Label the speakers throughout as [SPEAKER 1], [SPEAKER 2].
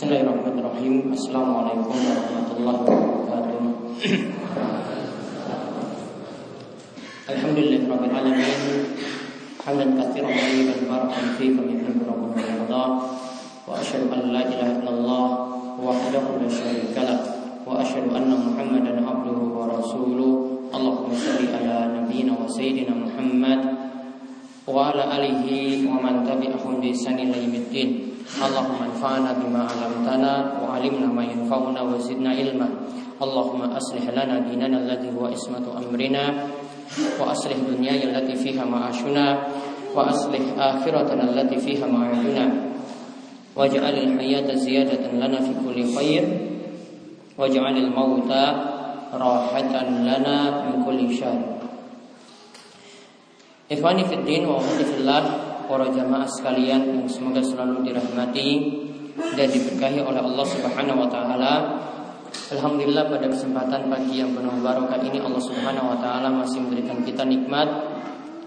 [SPEAKER 1] Bismillahirrahmanirrahim Assalamualaikum warahmatullahi wabarakatuh Alhamdulillah Rabbil Alamin Hamdan kathiran tayyiban barakan fi kami yuhibbu rabbuna wa yarda Wa asyhadu an la ilaha illallah wahdahu la syarika lah Wa asyhadu anna Muhammadan abduhu wa rasuluh Allahumma salli ala nabiyyina wa sayyidina Muhammad Wa ala alihi wa man tabi'ahum bi ihsan ila yaumiddin اللهم انفعنا بما علمتنا وعلمنا ما ينفعنا وزدنا علما اللهم أصلح لنا ديننا الذي هو اسمه أمرنا وأصلح دنياي التي فيها معاشنا وأصلح آخرتنا التي فيها معادنا واجعل الحياة زيادة لنا في كل خير واجعل الموت راحة لنا من كل شر إخواني في الدين وأخوتي في الله para jamaah sekalian yang semoga selalu dirahmati dan diberkahi oleh Allah Subhanahu wa taala. Alhamdulillah pada kesempatan pagi yang penuh barokah ini Allah Subhanahu wa taala masih memberikan kita nikmat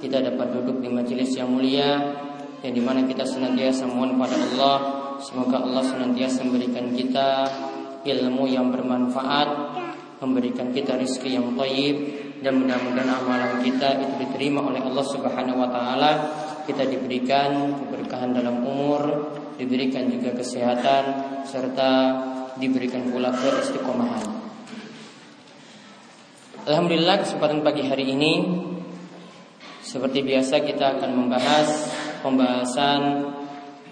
[SPEAKER 1] kita dapat duduk di majelis yang mulia yang di mana kita senantiasa mohon pada Allah semoga Allah senantiasa memberikan kita ilmu yang bermanfaat memberikan kita rizki yang thayyib dan mudah-mudahan amalan kita itu diterima oleh Allah Subhanahu wa taala kita diberikan keberkahan dalam umur, diberikan juga kesehatan, serta diberikan pula keistiqomahan. Alhamdulillah kesempatan pagi hari ini seperti biasa kita akan membahas pembahasan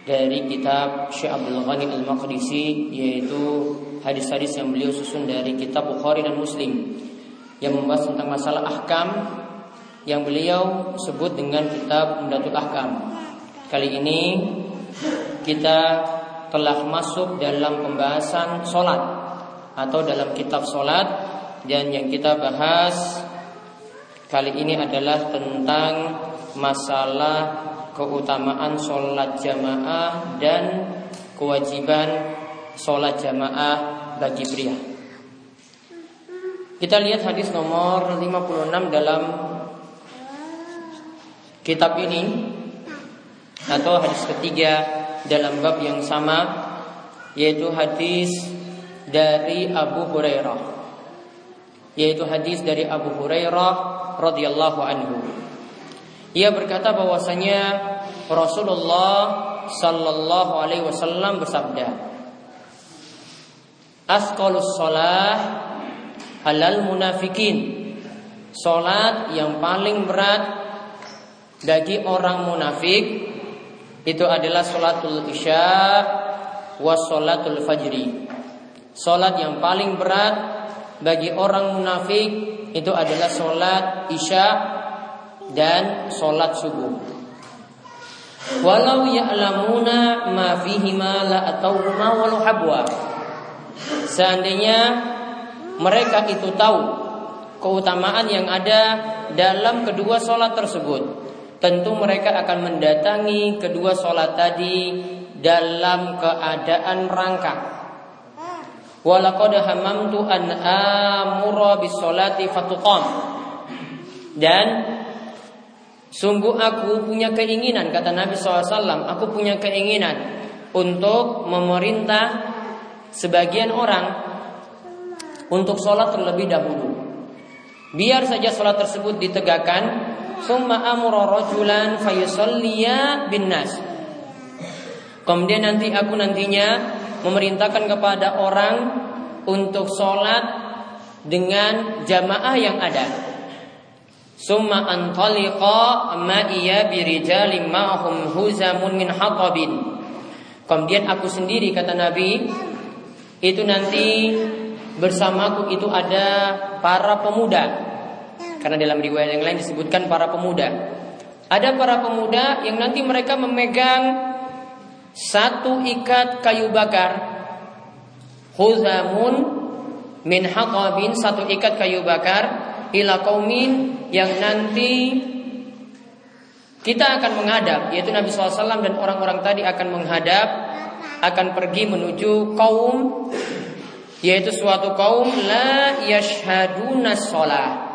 [SPEAKER 1] dari kitab Syekh Abdul Ghani Al-Maqdisi yaitu hadis-hadis yang beliau susun dari kitab Bukhari dan Muslim yang membahas tentang masalah ahkam yang beliau sebut dengan kitab Umdatul Ahkam. Kali ini kita telah masuk dalam pembahasan solat atau dalam kitab solat dan yang kita bahas kali ini adalah tentang masalah keutamaan solat jamaah dan kewajiban solat jamaah bagi pria. Kita lihat hadis nomor 56 dalam kitab ini atau hadis ketiga dalam bab yang sama yaitu hadis dari Abu Hurairah. Yaitu hadis dari Abu Hurairah radhiyallahu anhu. Ia berkata bahwasanya Rasulullah sallallahu alaihi wasallam bersabda Asqalus shalah halal munafikin. Salat yang paling berat bagi orang munafik itu adalah sholatul isya was sholatul fajri. Sholat yang paling berat bagi orang munafik itu adalah sholat isya dan sholat subuh. Walau ya'lamuna ma fihima la atauhuma walau habwa. Seandainya mereka itu tahu keutamaan yang ada dalam kedua sholat tersebut tentu mereka akan mendatangi kedua sholat tadi dalam keadaan rangka. Amura bisolati fatuqam. Dan sungguh aku punya keinginan kata Nabi SAW, aku punya keinginan untuk memerintah sebagian orang untuk sholat terlebih dahulu. Biar saja sholat tersebut ditegakkan Summa amura rajulan fayusalliya bin nas. Kemudian nanti aku nantinya memerintahkan kepada orang untuk sholat dengan jamaah yang ada. Summa antaliqa ma'iya birijalim ma'hum huzamun min hatabin. Kemudian aku sendiri kata Nabi itu nanti bersamaku itu ada para pemuda karena dalam riwayat yang lain disebutkan para pemuda. Ada para pemuda yang nanti mereka memegang satu ikat kayu bakar. Huzamun min haqabin satu ikat kayu bakar ila kaumin yang nanti kita akan menghadap yaitu Nabi SAW dan orang-orang tadi akan menghadap akan pergi menuju kaum yaitu suatu kaum la yashhaduna sholat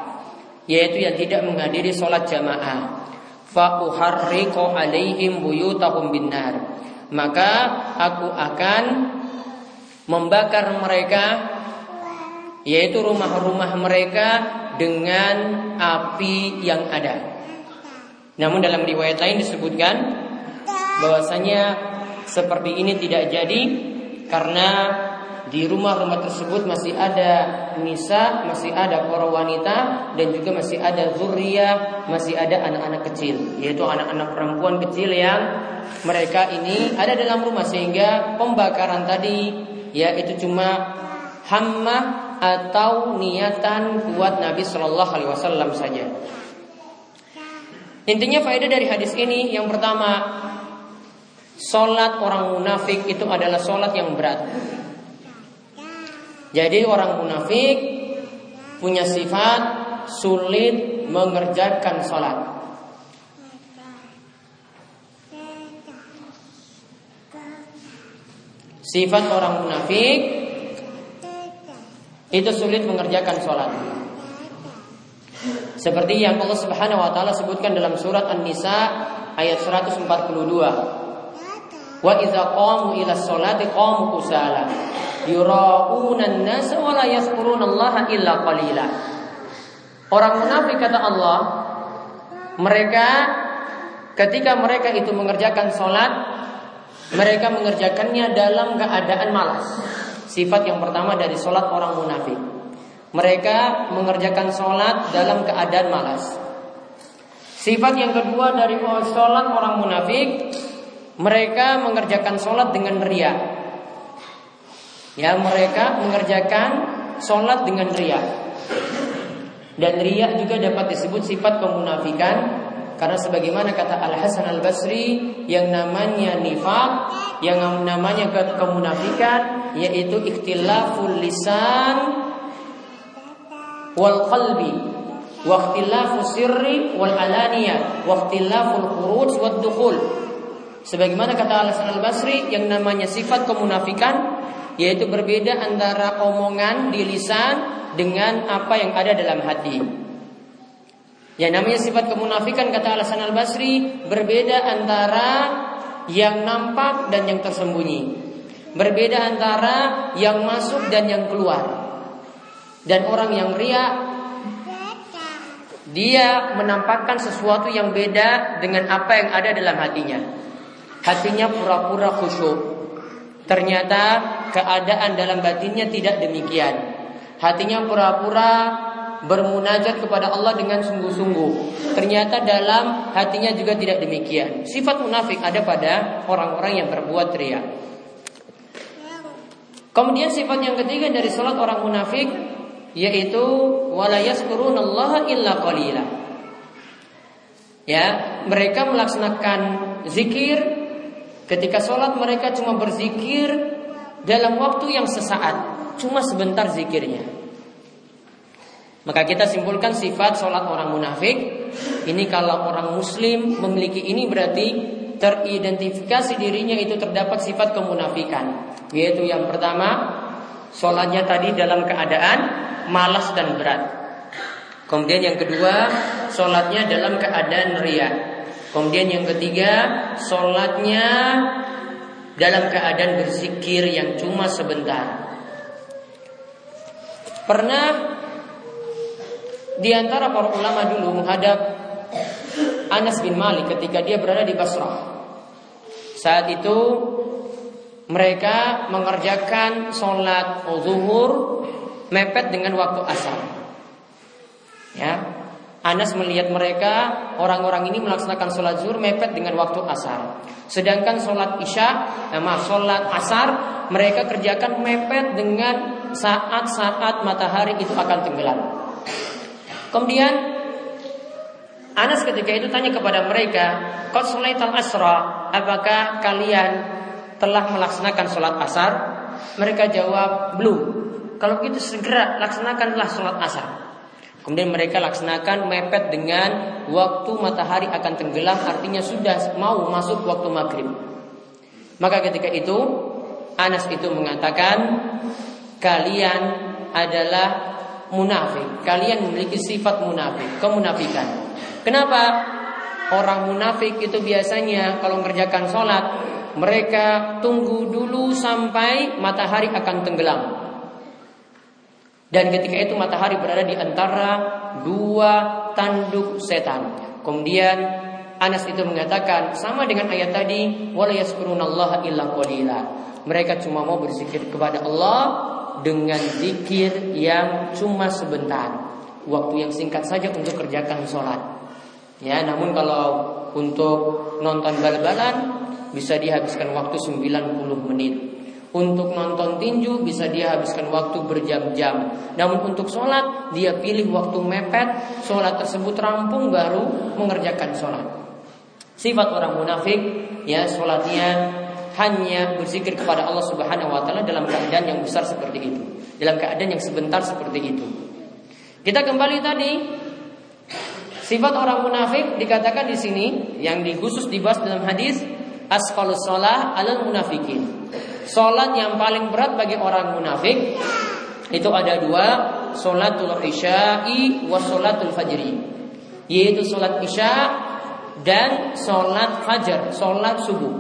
[SPEAKER 1] yaitu yang tidak menghadiri sholat jamaah fa uharriqu alaihim buyutahum binar maka aku akan membakar mereka yaitu rumah-rumah mereka dengan api yang ada. Namun dalam riwayat lain disebutkan bahwasanya seperti ini tidak jadi karena di rumah-rumah tersebut masih ada nisa, masih ada para wanita dan juga masih ada zuriyah, masih ada anak-anak kecil, yaitu anak-anak perempuan kecil yang mereka ini ada dalam rumah sehingga pembakaran tadi ya itu cuma hamma atau niatan buat Nabi Shallallahu Alaihi Wasallam saja. Intinya faedah dari hadis ini yang pertama Solat orang munafik itu adalah solat yang berat jadi orang munafik punya sifat sulit mengerjakan sholat. Sifat orang munafik itu sulit mengerjakan sholat. Seperti yang Allah Subhanahu wa taala sebutkan dalam surat An-Nisa ayat 142. Wa idza qamu ila sholati qamu kusala yuraunan nas wa la Allah illa qalila. Orang munafik kata Allah, mereka ketika mereka itu mengerjakan sholat, mereka mengerjakannya dalam keadaan malas. Sifat yang pertama dari sholat orang munafik. Mereka mengerjakan sholat dalam keadaan malas. Sifat yang kedua dari sholat orang munafik, mereka mengerjakan sholat dengan riak. Ya mereka mengerjakan sholat dengan riak Dan riak juga dapat disebut sifat kemunafikan Karena sebagaimana kata Al Hasan Al Basri Yang namanya nifak Yang namanya kemunafikan Yaitu ikhtilaful lisan Wal qalbi wal alaniyah Waktilaful khuruj wal dukhul Sebagaimana kata Al Hasan Al Basri Yang namanya sifat kemunafikan yaitu berbeda antara omongan di lisan dengan apa yang ada dalam hati. Yang namanya sifat kemunafikan kata Alasan Al Basri berbeda antara yang nampak dan yang tersembunyi. Berbeda antara yang masuk dan yang keluar. Dan orang yang riak dia menampakkan sesuatu yang beda dengan apa yang ada dalam hatinya. Hatinya pura-pura khusyuk, Ternyata keadaan dalam batinnya tidak demikian. Hatinya pura-pura bermunajat kepada Allah dengan sungguh-sungguh. Ternyata dalam hatinya juga tidak demikian. Sifat munafik ada pada orang-orang yang berbuat riya. Kemudian sifat yang ketiga dari salat orang munafik yaitu wala Allah illa qalila. Ya, mereka melaksanakan zikir Ketika sholat mereka cuma berzikir dalam waktu yang sesaat, cuma sebentar zikirnya. Maka kita simpulkan sifat sholat orang munafik. Ini kalau orang muslim memiliki ini berarti teridentifikasi dirinya itu terdapat sifat kemunafikan. Yaitu yang pertama, sholatnya tadi dalam keadaan malas dan berat. Kemudian yang kedua, sholatnya dalam keadaan riak. Kemudian yang ketiga, sholatnya dalam keadaan berzikir yang cuma sebentar. Pernah di antara para ulama dulu menghadap Anas bin Malik ketika dia berada di Basrah. Saat itu mereka mengerjakan sholat zuhur mepet dengan waktu asar. Ya, Anas melihat mereka orang-orang ini melaksanakan sholat zuhur mepet dengan waktu asar. Sedangkan sholat isya, eh, maaf sholat asar mereka kerjakan mepet dengan saat-saat matahari itu akan tenggelam. Kemudian Anas ketika itu tanya kepada mereka, Qad asra, apakah kalian telah melaksanakan sholat asar? Mereka jawab, belum. Kalau begitu segera laksanakanlah sholat asar. Kemudian mereka laksanakan mepet dengan waktu matahari akan tenggelam artinya sudah mau masuk waktu maghrib. Maka ketika itu Anas itu mengatakan kalian adalah munafik. Kalian memiliki sifat munafik, kemunafikan. Kenapa? Orang munafik itu biasanya kalau mengerjakan sholat mereka tunggu dulu sampai matahari akan tenggelam. Dan ketika itu matahari berada di antara dua tanduk setan. Kemudian Anas itu mengatakan sama dengan ayat tadi, illa qalila. Mereka cuma mau berzikir kepada Allah dengan zikir yang cuma sebentar, waktu yang singkat saja untuk kerjakan sholat. Ya, namun kalau untuk nonton bal-balan bisa dihabiskan waktu 90 menit. Untuk nonton tinju bisa dia habiskan waktu berjam-jam. Namun untuk sholat dia pilih waktu mepet, sholat tersebut rampung baru mengerjakan sholat. Sifat orang munafik ya sholatnya hanya berzikir kepada Allah Subhanahu Wa Taala dalam keadaan yang besar seperti itu, dalam keadaan yang sebentar seperti itu. Kita kembali tadi sifat orang munafik dikatakan di sini yang dikhusus dibahas dalam hadis asqalus sholah alal munafikin. Sholat yang paling berat bagi orang munafik itu ada dua, sholatul isya'i wa sholatul fajri. Yaitu sholat isya dan sholat fajar, sholat subuh.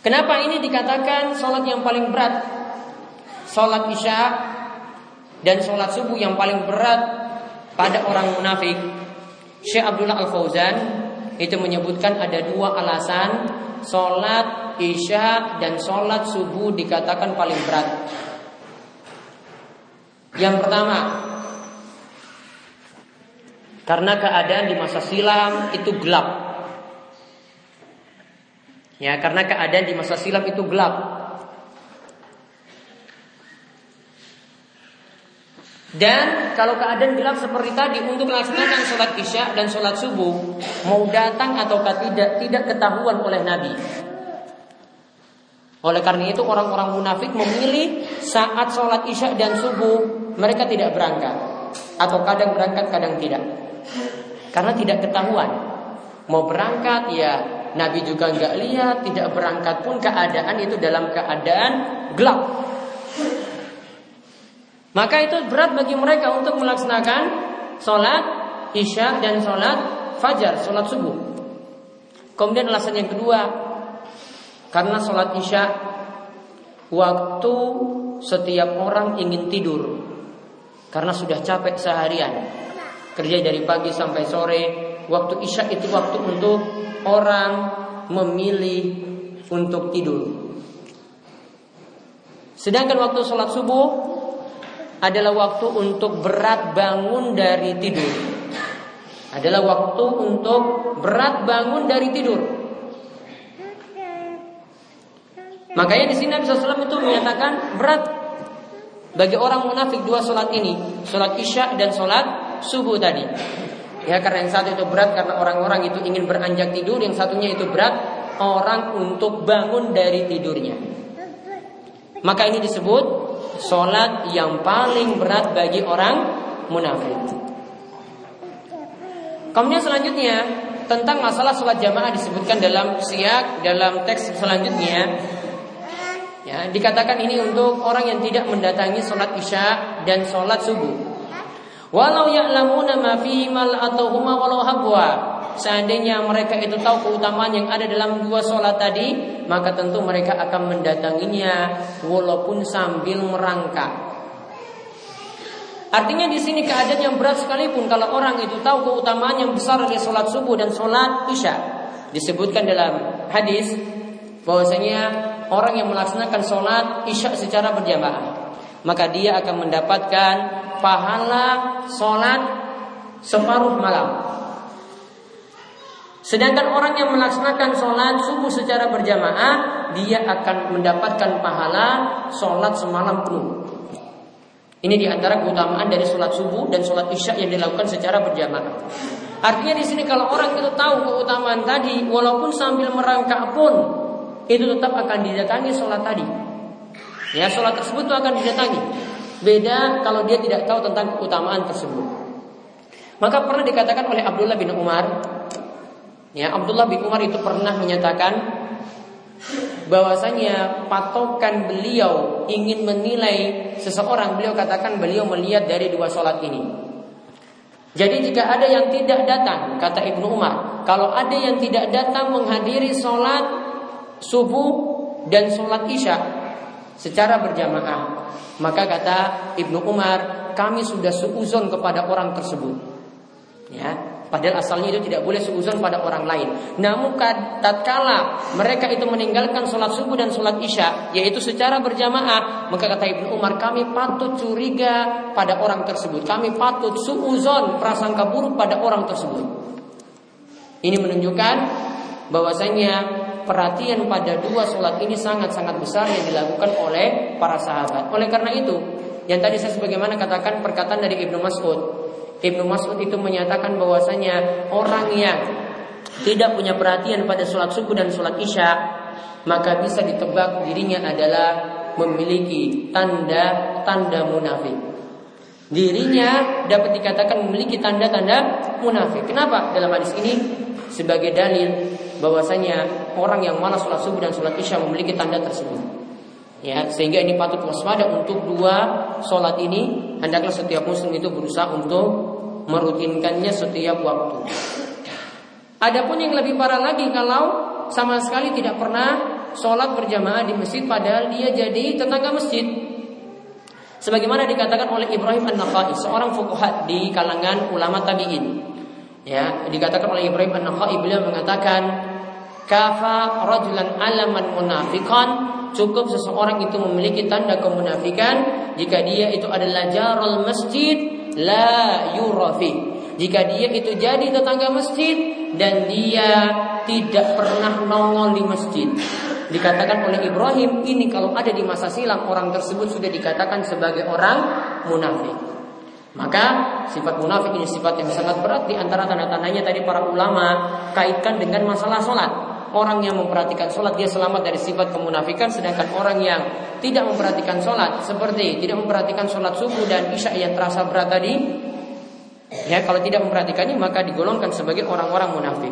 [SPEAKER 1] Kenapa ini dikatakan sholat yang paling berat? Sholat isya dan sholat subuh yang paling berat pada orang munafik. Syekh Abdullah Al Fauzan itu menyebutkan ada dua alasan sholat isya dan sholat subuh dikatakan paling berat. Yang pertama, karena keadaan di masa silam itu gelap. Ya, karena keadaan di masa silam itu gelap. Dan kalau keadaan gelap seperti tadi untuk melaksanakan sholat isya dan sholat subuh mau datang atau tidak tidak ketahuan oleh Nabi. Oleh karena itu orang-orang munafik memilih saat sholat isya dan subuh mereka tidak berangkat. Atau kadang berangkat kadang tidak. Karena tidak ketahuan. Mau berangkat ya Nabi juga nggak lihat tidak berangkat pun keadaan itu dalam keadaan gelap. Maka itu berat bagi mereka untuk melaksanakan sholat isya dan sholat fajar, sholat subuh. Kemudian alasan yang kedua, karena sholat isya waktu setiap orang ingin tidur karena sudah capek seharian kerja dari pagi sampai sore. Waktu isya itu waktu untuk orang memilih untuk tidur. Sedangkan waktu sholat subuh adalah waktu untuk berat bangun dari tidur. Adalah waktu untuk berat bangun dari tidur. Makanya di sini Nabi SAW itu menyatakan berat bagi orang munafik dua sholat ini, sholat isya dan sholat subuh tadi. Ya karena yang satu itu berat karena orang-orang itu ingin beranjak tidur, yang satunya itu berat orang untuk bangun dari tidurnya. Maka ini disebut Sholat yang paling berat bagi orang munafik. Kemudian selanjutnya tentang masalah sholat jamaah disebutkan dalam siak dalam teks selanjutnya. Ya, dikatakan ini untuk orang yang tidak mendatangi sholat isya dan sholat subuh. Walau ya'lamuna ma fi mal walau habwa seandainya mereka itu tahu keutamaan yang ada dalam dua sholat tadi, maka tentu mereka akan mendatanginya walaupun sambil merangkak. Artinya di sini keadaan yang berat sekalipun kalau orang itu tahu keutamaan yang besar dari sholat subuh dan sholat isya. Disebutkan dalam hadis bahwasanya orang yang melaksanakan sholat isya secara berjamaah maka dia akan mendapatkan pahala sholat separuh malam Sedangkan orang yang melaksanakan sholat subuh secara berjamaah, dia akan mendapatkan pahala sholat semalam penuh. Ini di antara keutamaan dari sholat subuh dan sholat isya yang dilakukan secara berjamaah. Artinya di sini kalau orang itu tahu keutamaan tadi, walaupun sambil merangkak pun, itu tetap akan didatangi sholat tadi. Ya, sholat tersebut itu akan didatangi. Beda kalau dia tidak tahu tentang keutamaan tersebut. Maka pernah dikatakan oleh Abdullah bin Umar Ya, Abdullah bin Umar itu pernah menyatakan bahwasanya patokan beliau ingin menilai seseorang, beliau katakan beliau melihat dari dua sholat ini. Jadi jika ada yang tidak datang, kata Ibnu Umar, kalau ada yang tidak datang menghadiri sholat subuh dan sholat isya secara berjamaah. Maka kata Ibnu Umar, kami sudah suuzon kepada orang tersebut. Ya, Padahal asalnya itu tidak boleh seuzon pada orang lain. Namun tatkala mereka itu meninggalkan sholat subuh dan sholat isya, yaitu secara berjamaah, maka kata Ibnu Umar, kami patut curiga pada orang tersebut. Kami patut suuzon prasangka buruk pada orang tersebut. Ini menunjukkan bahwasanya perhatian pada dua sholat ini sangat-sangat besar yang dilakukan oleh para sahabat. Oleh karena itu, yang tadi saya sebagaimana katakan perkataan dari Ibnu Mas'ud, Ibnu Mas'ud itu menyatakan bahwasanya orang yang tidak punya perhatian pada sholat subuh dan sholat isya maka bisa ditebak dirinya adalah memiliki tanda-tanda munafik. Dirinya dapat dikatakan memiliki tanda-tanda munafik. Kenapa? Dalam hadis ini sebagai dalil bahwasanya orang yang malas sholat subuh dan sholat isya memiliki tanda tersebut. Ya, sehingga ini patut waspada untuk dua sholat ini. Hendaklah setiap muslim itu berusaha untuk merutinkannya setiap waktu. Adapun yang lebih parah lagi kalau sama sekali tidak pernah sholat berjamaah di masjid padahal dia jadi tetangga masjid. Sebagaimana dikatakan oleh Ibrahim An-Nakhai, seorang fuqaha di kalangan ulama tabi'in. Ya, dikatakan oleh Ibrahim An-Nakhai beliau mengatakan kafa rajulan alaman munafiqan cukup seseorang itu memiliki tanda kemunafikan jika dia itu adalah jarul masjid la yurafi. Jika dia itu jadi tetangga masjid dan dia tidak pernah nongol di masjid. Dikatakan oleh Ibrahim ini kalau ada di masa silam orang tersebut sudah dikatakan sebagai orang munafik. Maka sifat munafik ini sifat yang sangat berat di antara tanda-tandanya tadi para ulama kaitkan dengan masalah sholat. Orang yang memperhatikan sholat dia selamat dari sifat kemunafikan Sedangkan orang yang tidak memperhatikan sholat Seperti tidak memperhatikan sholat subuh dan isya yang terasa berat tadi Ya kalau tidak memperhatikannya maka digolongkan sebagai orang-orang munafik.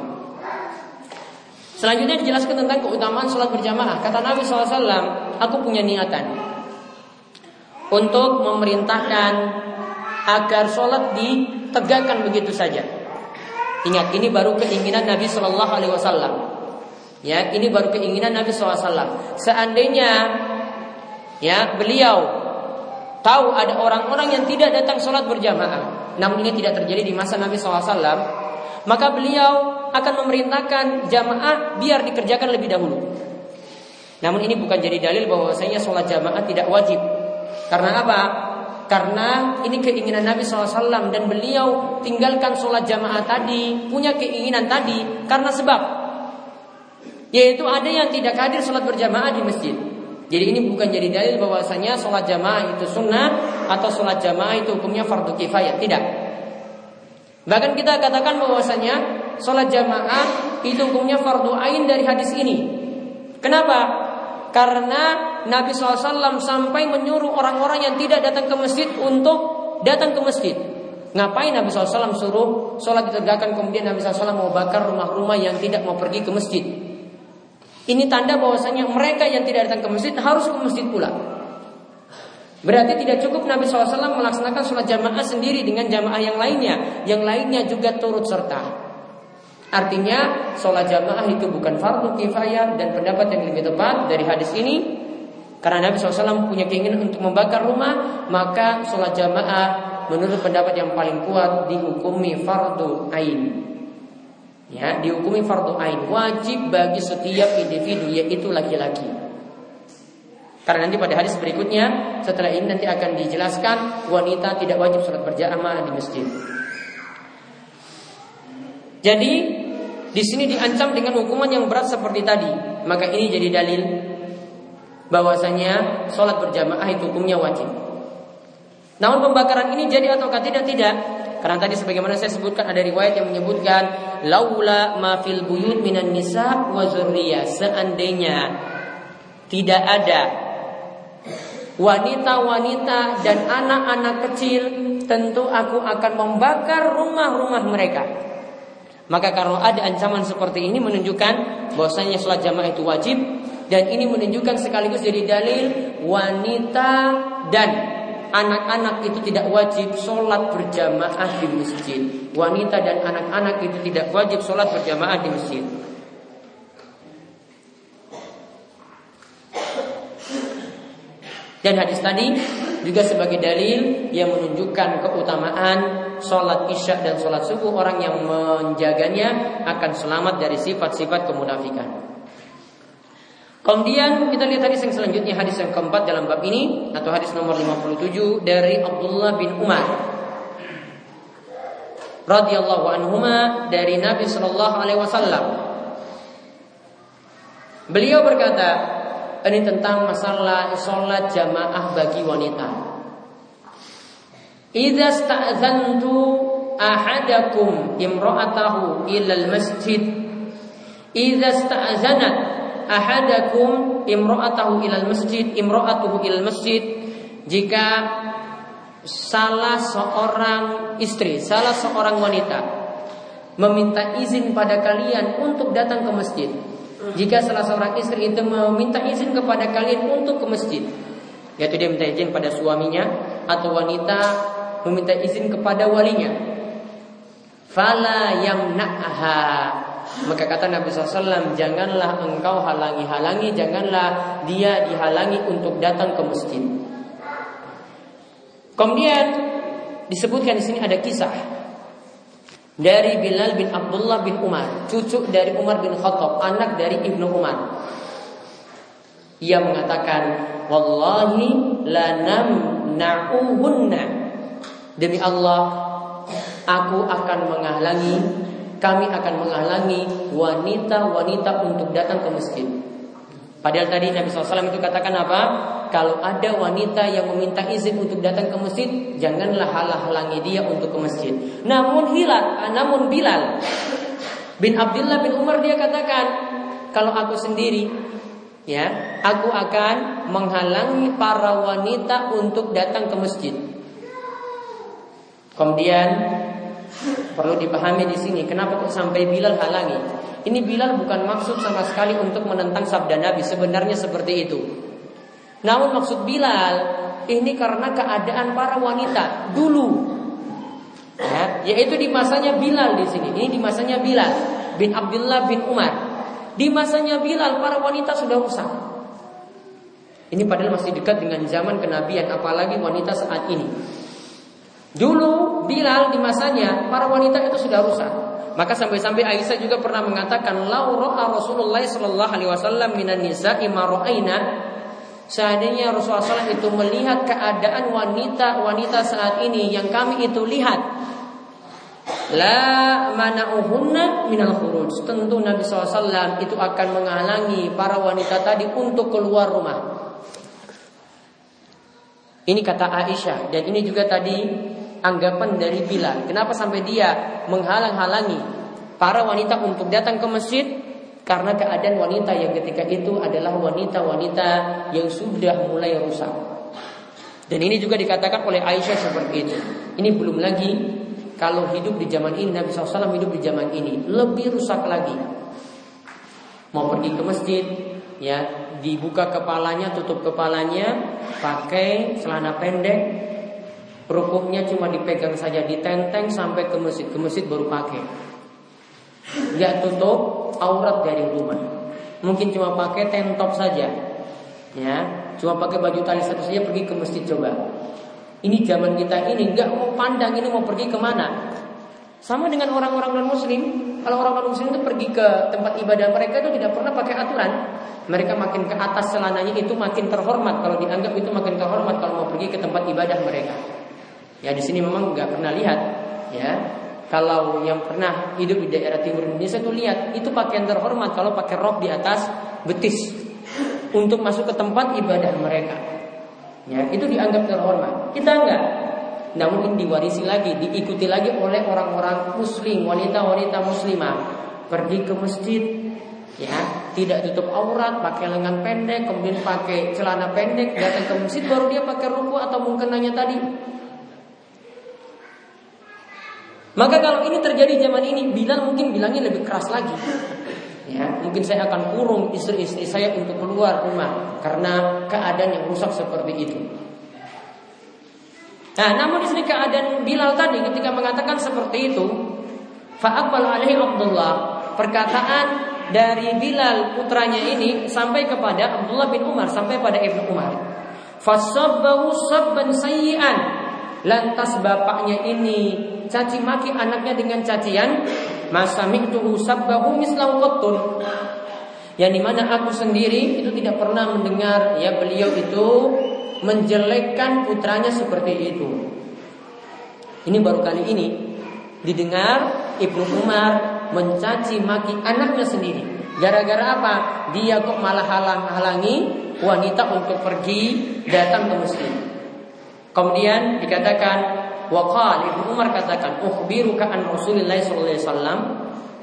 [SPEAKER 1] Selanjutnya dijelaskan tentang keutamaan sholat berjamaah. Kata Nabi SAW Aku punya niatan Untuk memerintahkan Agar sholat ditegakkan begitu saja. Ingat ini baru keinginan Nabi Shallallahu Alaihi Wasallam. Ya, ini baru keinginan Nabi SAW. Seandainya ya beliau tahu ada orang-orang yang tidak datang sholat berjamaah, namun ini tidak terjadi di masa Nabi SAW, maka beliau akan memerintahkan jamaah biar dikerjakan lebih dahulu. Namun ini bukan jadi dalil bahwasanya sholat jamaah tidak wajib. Karena apa? Karena ini keinginan Nabi SAW dan beliau tinggalkan sholat jamaah tadi, punya keinginan tadi karena sebab yaitu ada yang tidak hadir sholat berjamaah di masjid. Jadi ini bukan jadi dalil bahwasanya sholat jamaah itu sunnah atau sholat jamaah itu hukumnya fardu kifayah. Tidak. Bahkan kita katakan bahwasanya sholat jamaah itu hukumnya fardu ain dari hadis ini. Kenapa? Karena Nabi SAW sampai menyuruh orang-orang yang tidak datang ke masjid untuk datang ke masjid. Ngapain Nabi SAW suruh sholat ditegakkan kemudian Nabi SAW mau bakar rumah-rumah yang tidak mau pergi ke masjid. Ini tanda bahwasanya mereka yang tidak datang ke masjid harus ke masjid pula. Berarti tidak cukup Nabi SAW melaksanakan sholat jamaah sendiri dengan jamaah yang lainnya. Yang lainnya juga turut serta. Artinya sholat jamaah itu bukan fardu kifayah dan pendapat yang lebih tepat dari hadis ini. Karena Nabi SAW punya keinginan untuk membakar rumah, maka sholat jamaah menurut pendapat yang paling kuat dihukumi fardu ain ya dihukumi fardu ain wajib bagi setiap individu yaitu laki-laki. Karena nanti pada hadis berikutnya setelah ini nanti akan dijelaskan wanita tidak wajib sholat berjamaah di masjid. Jadi di sini diancam dengan hukuman yang berat seperti tadi. Maka ini jadi dalil bahwasanya sholat berjamaah itu hukumnya wajib. Namun pembakaran ini jadi ataukah tidak tidak karena tadi sebagaimana saya sebutkan ada riwayat yang menyebutkan laula ma fil buyut minan nisa wa zurriyah. Seandainya tidak ada wanita-wanita dan anak-anak kecil, tentu aku akan membakar rumah-rumah mereka. Maka kalau ada ancaman seperti ini menunjukkan bahwasanya sholat jamaah itu wajib dan ini menunjukkan sekaligus jadi dalil wanita dan anak-anak itu tidak wajib sholat berjamaah di masjid. Wanita dan anak-anak itu tidak wajib sholat berjamaah di masjid. Dan hadis tadi juga sebagai dalil yang menunjukkan keutamaan sholat isya dan sholat subuh orang yang menjaganya akan selamat dari sifat-sifat kemunafikan. Kemudian kita lihat hadis yang selanjutnya hadis yang keempat dalam bab ini atau hadis nomor 57 dari Abdullah bin Umar radhiyallahu anhuma dari Nabi sallallahu alaihi wasallam. Beliau berkata, ini tentang masalah sholat jamaah bagi wanita. Idza sta'zantu ahadakum imra'atahu ilal masjid Idza sta'zanat ahadakum imra'atahu ilal masjid imra'atuhu ilal masjid. Jika salah seorang istri, salah seorang wanita meminta izin pada kalian untuk datang ke masjid jika salah seorang istri itu meminta izin kepada kalian untuk ke masjid, yaitu dia minta izin pada suaminya atau wanita meminta izin kepada walinya, fala yamna'ha maka kata Nabi SAW Janganlah engkau halangi-halangi Janganlah dia dihalangi untuk datang ke masjid Kemudian disebutkan di sini ada kisah dari Bilal bin Abdullah bin Umar, cucu dari Umar bin Khattab, anak dari Ibnu Umar. Ia mengatakan, "Wallahi la namna'uhunna." Demi Allah, aku akan menghalangi, kami akan menghalangi wanita-wanita untuk datang ke masjid. Padahal tadi Nabi SAW itu katakan apa? Kalau ada wanita yang meminta izin untuk datang ke masjid, janganlah halang-halangi dia untuk ke masjid. Namun Hilal, namun Bilal bin Abdullah bin Umar dia katakan, kalau aku sendiri, ya, aku akan menghalangi para wanita untuk datang ke masjid. Kemudian perlu dipahami di sini, kenapa kok sampai Bilal halangi? Ini Bilal bukan maksud sama sekali untuk menentang sabda Nabi. Sebenarnya seperti itu. Namun maksud Bilal ini karena keadaan para wanita dulu. Ya, yaitu di masanya Bilal di sini. Ini di masanya Bilal bin Abdullah bin Umar. Di masanya Bilal para wanita sudah rusak. Ini padahal masih dekat dengan zaman kenabian apalagi wanita saat ini. Dulu Bilal di masanya para wanita itu sudah rusak. Maka sampai-sampai Aisyah juga pernah mengatakan, "Lau ra'a Rasulullah sallallahu alaihi wasallam minan nisa'i ma Seandainya Rasulullah SAW itu melihat keadaan wanita-wanita saat ini yang kami itu lihat, la mana'uhunna minal khuruj. Tentu Nabi SAW itu akan menghalangi para wanita tadi untuk keluar rumah. Ini kata Aisyah dan ini juga tadi anggapan dari Bilal. Kenapa sampai dia menghalang-halangi para wanita untuk datang ke masjid? Karena keadaan wanita yang ketika itu adalah wanita-wanita yang sudah mulai rusak. Dan ini juga dikatakan oleh Aisyah seperti itu. Ini belum lagi kalau hidup di zaman ini Nabi SAW hidup di zaman ini lebih rusak lagi. Mau pergi ke masjid, ya dibuka kepalanya, tutup kepalanya, pakai celana pendek, Rukuknya cuma dipegang saja ditenteng sampai ke masjid. Ke masjid baru pakai. Gak tutup aurat dari rumah. Mungkin cuma pakai tentop saja. Ya, cuma pakai baju tali satu saja pergi ke masjid coba. Ini zaman kita ini nggak mau pandang ini mau pergi ke mana. Sama dengan orang-orang non muslim. Kalau orang non muslim itu pergi ke tempat ibadah mereka itu tidak pernah pakai aturan. Mereka makin ke atas celananya itu makin terhormat. Kalau dianggap itu makin terhormat kalau mau pergi ke tempat ibadah mereka. Ya di sini memang nggak pernah lihat ya. Kalau yang pernah hidup di daerah timur Indonesia tuh lihat itu pakaian terhormat kalau pakai rok di atas betis untuk masuk ke tempat ibadah mereka. Ya, itu dianggap terhormat. Kita enggak. Namun ini diwarisi lagi, diikuti lagi oleh orang-orang muslim, wanita-wanita muslimah pergi ke masjid ya, tidak tutup aurat, pakai lengan pendek, kemudian pakai celana pendek, datang ke masjid baru dia pakai ruku atau mungkin nanya tadi Maka kalau ini terjadi zaman ini, bilang mungkin bilangnya lebih keras lagi. Ya, mungkin saya akan kurung istri-istri saya untuk keluar rumah karena keadaan yang rusak seperti itu. Nah, namun di sini keadaan Bilal tadi ketika mengatakan seperti itu, fa'aqbal alaihi Abdullah, perkataan dari Bilal putranya ini sampai kepada Abdullah bin Umar sampai pada Ibnu Umar. Fasabbahu sabban sayyi'an. Lantas bapaknya ini caci maki anaknya dengan cacian, masa miktuhu sabbahu mislahu qattun. Yang di mana aku sendiri itu tidak pernah mendengar ya beliau itu menjelekkan putranya seperti itu. Ini baru kali ini didengar Ibnu Umar mencaci maki anaknya sendiri. Gara-gara apa? Dia kok malah halang-halangi wanita untuk pergi datang ke masjid. Kemudian dikatakan waqal Ibnu Umar katakan ukhbiruka an Rasulillah sallallahu alaihi wasallam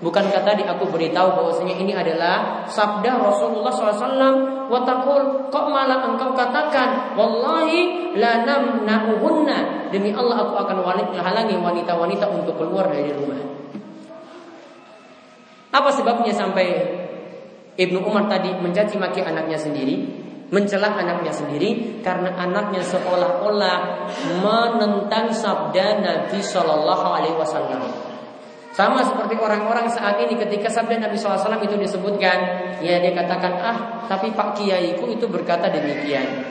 [SPEAKER 1] Bukan kata di aku beritahu bahwasanya ini adalah sabda Rasulullah SAW. Watakul kok malah engkau katakan, wallahi la namna'uhunna. Demi Allah aku akan halangi wanita-wanita untuk keluar dari rumah. Apa sebabnya sampai Ibnu Umar tadi mencaci maki anaknya sendiri, mencela anaknya sendiri karena anaknya seolah-olah menentang sabda Nabi Shallallahu Alaihi Wasallam. Sama seperti orang-orang saat ini ketika sabda Nabi SAW itu disebutkan, ya dia katakan, ah tapi Pak Kiaiku itu berkata demikian.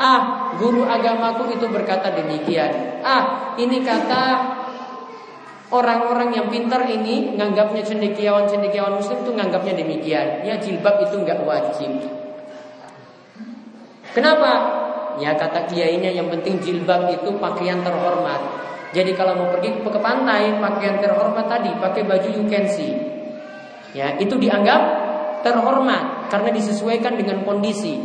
[SPEAKER 1] Ah, guru agamaku itu berkata demikian. Ah, ini kata orang-orang yang pintar ini nganggapnya cendekiawan-cendekiawan muslim itu nganggapnya demikian. Ya jilbab itu nggak wajib. Kenapa? Ya kata kiainya yang penting jilbab itu pakaian terhormat. Jadi kalau mau pergi ke pantai, pakaian terhormat tadi, pakai baju you can see. Ya, itu dianggap terhormat karena disesuaikan dengan kondisi.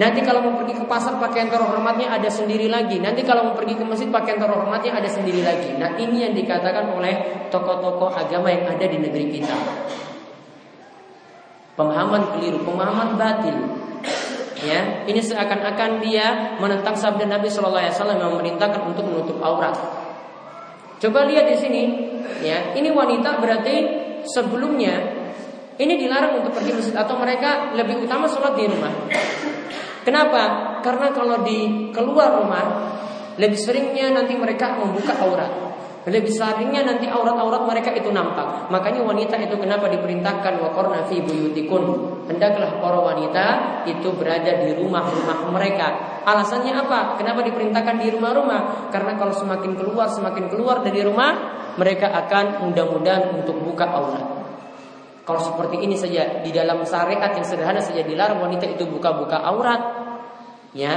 [SPEAKER 1] Nanti kalau mau pergi ke pasar pakaian terhormatnya ada sendiri lagi. Nanti kalau mau pergi ke masjid pakaian terhormatnya ada sendiri lagi. Nah ini yang dikatakan oleh tokoh-tokoh agama yang ada di negeri kita. Pemahaman keliru, pemahaman batil. Ya, ini seakan-akan dia menentang sabda Nabi Shallallahu Alaihi Wasallam yang memerintahkan untuk menutup aurat. Coba lihat di sini, ya. Ini wanita berarti sebelumnya ini dilarang untuk pergi masjid atau mereka lebih utama sholat di rumah. Kenapa? Karena kalau di keluar rumah lebih seringnya nanti mereka membuka aurat. Lebih seringnya nanti aurat-aurat mereka itu nampak. Makanya wanita itu kenapa diperintahkan waqarna fi buyutikun. Hendaklah para wanita itu berada di rumah-rumah mereka. Alasannya apa? Kenapa diperintahkan di rumah-rumah? Karena kalau semakin keluar, semakin keluar dari rumah, mereka akan mudah-mudahan untuk buka aurat. Kalau seperti ini saja di dalam syariat yang sederhana saja dilarang wanita itu buka-buka aurat, ya.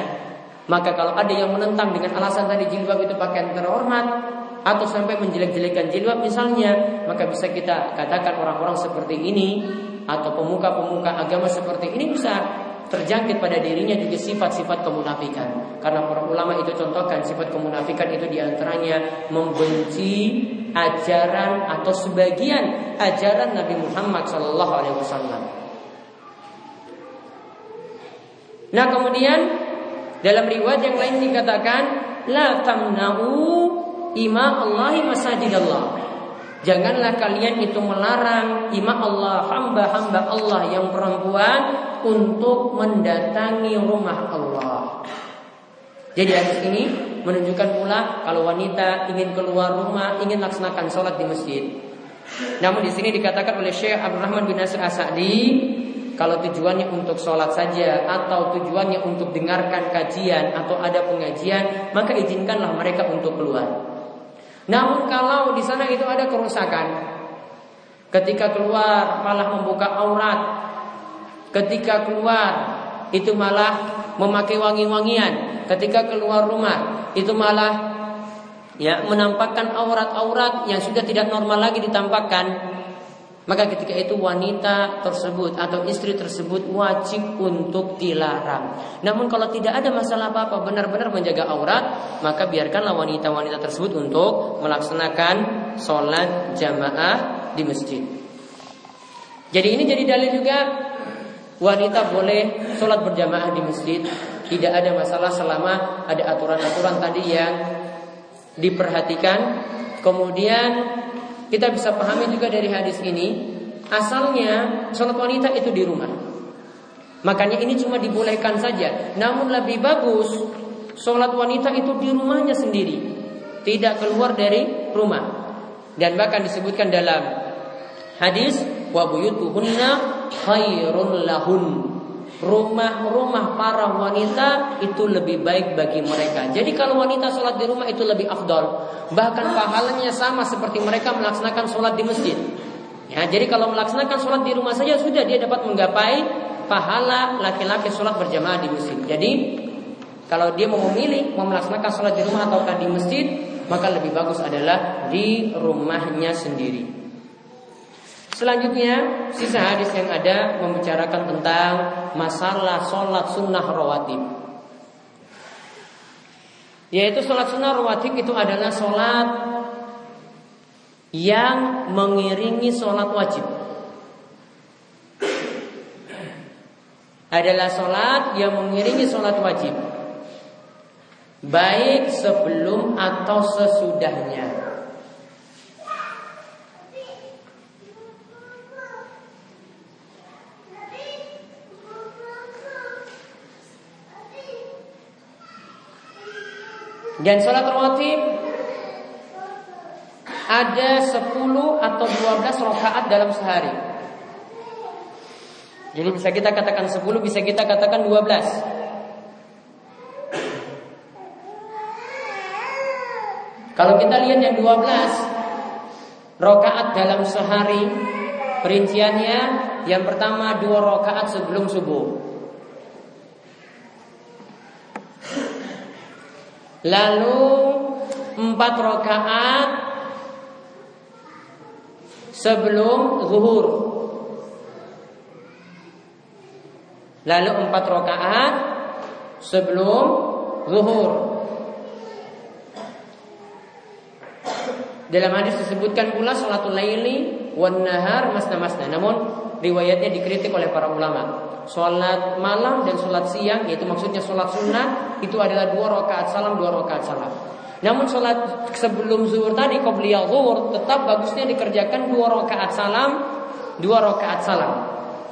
[SPEAKER 1] Maka kalau ada yang menentang dengan alasan tadi jilbab itu pakaian terhormat, atau sampai menjelek-jelekan jilbab misalnya, maka bisa kita katakan orang-orang seperti ini atau pemuka-pemuka agama seperti ini bisa terjangkit pada dirinya juga sifat-sifat kemunafikan. Karena para ulama itu contohkan sifat kemunafikan itu di antaranya membenci ajaran atau sebagian ajaran Nabi Muhammad Shallallahu Alaihi Wasallam. Nah kemudian dalam riwayat yang lain dikatakan la tamna'u ima Allahi masajidallah. Janganlah kalian itu melarang ima Allah, hamba-hamba Allah yang perempuan untuk mendatangi rumah Allah. Jadi hadis ini menunjukkan pula kalau wanita ingin keluar rumah, ingin laksanakan sholat di masjid. Namun di sini dikatakan oleh Syekh Abdul Rahman bin Nasir Asadi, kalau tujuannya untuk sholat saja atau tujuannya untuk dengarkan kajian atau ada pengajian, maka izinkanlah mereka untuk keluar. Namun kalau di sana itu ada kerusakan, ketika keluar malah membuka aurat, ketika keluar itu malah memakai wangi-wangian, ketika keluar rumah itu malah ya menampakkan aurat-aurat yang sudah tidak normal lagi ditampakkan, maka ketika itu wanita tersebut atau istri tersebut wajib untuk dilarang. Namun kalau tidak ada masalah apa-apa benar-benar menjaga aurat, maka biarkanlah wanita-wanita tersebut untuk melaksanakan sholat jamaah di masjid. Jadi ini jadi dalil juga wanita boleh sholat berjamaah di masjid. Tidak ada masalah selama ada aturan-aturan tadi yang diperhatikan. Kemudian kita bisa pahami juga dari hadis ini, asalnya sholat wanita itu di rumah. Makanya ini cuma dibolehkan saja. Namun lebih bagus sholat wanita itu di rumahnya sendiri, tidak keluar dari rumah. Dan bahkan disebutkan dalam hadis wa buyutuhunna khairun lahun. Rumah-rumah para wanita itu lebih baik bagi mereka. Jadi kalau wanita sholat di rumah itu lebih afdol. Bahkan pahalanya sama seperti mereka melaksanakan sholat di masjid. Ya, jadi kalau melaksanakan sholat di rumah saja sudah dia dapat menggapai pahala laki-laki sholat berjamaah di masjid. Jadi kalau dia mau memilih mau melaksanakan sholat di rumah ataukah di masjid, maka lebih bagus adalah di rumahnya sendiri. Selanjutnya sisa hadis yang ada membicarakan tentang masalah sholat sunnah rawatib. Yaitu sholat sunnah rawatib itu adalah sholat yang mengiringi sholat wajib. Adalah sholat yang mengiringi sholat wajib. Baik sebelum atau sesudahnya. Dan sholat rawatib ada 10 atau 12 rakaat dalam sehari. Jadi bisa kita katakan 10, bisa kita katakan 12. Kalau kita lihat yang 12 rakaat dalam sehari, perinciannya yang pertama dua rakaat sebelum subuh. Lalu empat rakaat sebelum zuhur. Lalu empat rakaat sebelum zuhur. Dalam hadis disebutkan pula salatul laili wan nahar masna-masna. Namun riwayatnya dikritik oleh para ulama. Sholat malam dan sholat siang Yaitu maksudnya sholat sunnah Itu adalah dua rakaat salam, dua rakaat salam Namun sholat sebelum zuhur tadi Qobliyah zuhur Tetap bagusnya dikerjakan dua rakaat salam Dua rakaat salam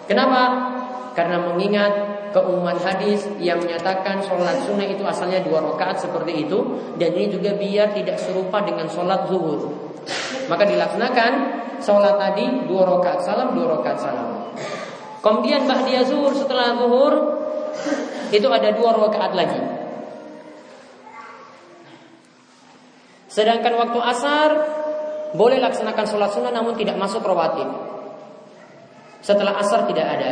[SPEAKER 1] Kenapa? Karena mengingat keumuman hadis yang menyatakan sholat sunnah itu asalnya dua rakaat seperti itu dan ini juga biar tidak serupa dengan sholat zuhur maka dilaksanakan sholat tadi dua rakaat salam dua rakaat salam Kemudian ba'diyah zuhur setelah zuhur itu ada dua rakaat lagi. Sedangkan waktu asar boleh laksanakan sholat sunnah namun tidak masuk rawatib. Setelah asar tidak ada.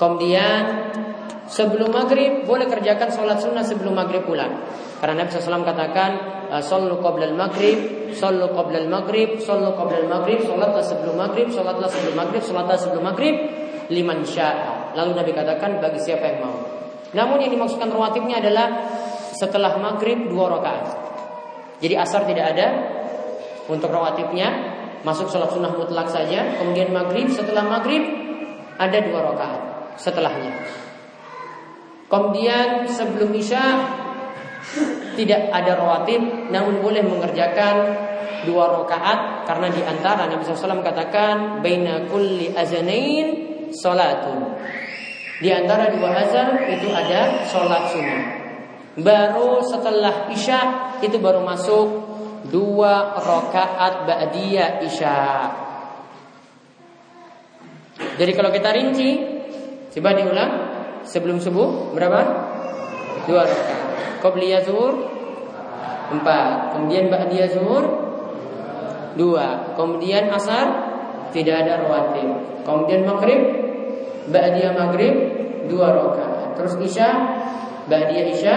[SPEAKER 1] Kemudian sebelum maghrib boleh kerjakan sholat sunnah sebelum maghrib pulang. Karena Nabi SAW katakan Sallu qabla al-maghrib Sallu qabla al-maghrib Sallu qabla al-maghrib Salatlah sebelum maghrib Salatlah sebelum maghrib Salatlah sebelum maghrib Liman sya'a. Lalu Nabi katakan bagi siapa yang mau. Namun yang dimaksudkan rawatibnya adalah Setelah maghrib dua rakaat. Jadi asar tidak ada Untuk rawatibnya. Masuk sholat sunnah mutlak saja. Kemudian maghrib Setelah maghrib Ada dua rakaat Setelahnya Kemudian sebelum isya tidak ada rawatib namun boleh mengerjakan dua rakaat karena di antara Nabi SAW katakan baina kulli azanain salatun. Di antara dua azan itu ada sholat sunnah. Baru setelah isya itu baru masuk dua rakaat ba'diyah isya. Jadi kalau kita rinci, coba diulang sebelum subuh berapa? Dua rakaat. Qobliyah zuhur? Empat. Kemudian Ba'diyah zuhur? Dua. Kemudian asar? Tidak ada rawatib. Kemudian maghrib? Ba'diyah maghrib? Dua rakaat. Terus isya? Ba'diyah isya?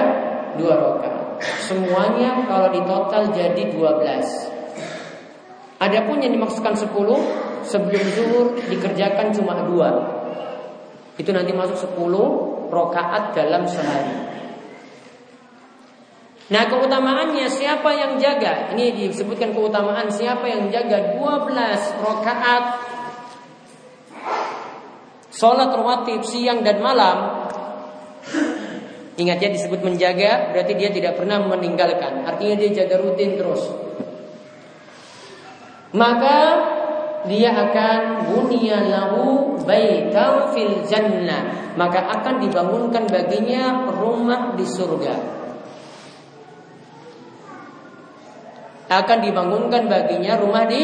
[SPEAKER 1] Dua rakaat. Semuanya kalau di total jadi dua belas. Adapun yang dimaksudkan sepuluh Sebelum zuhur dikerjakan cuma dua Itu nanti masuk sepuluh Rokaat dalam sehari. Nah keutamaannya siapa yang jaga? Ini disebutkan keutamaan siapa yang jaga 12 rakaat. Sholat rawatib siang dan malam. Ingat ya disebut menjaga Berarti dia tidak pernah meninggalkan. Artinya dia jaga rutin terus. Maka dia akan bunia lahu baitan fil jannah maka akan dibangunkan baginya rumah di surga akan dibangunkan baginya rumah di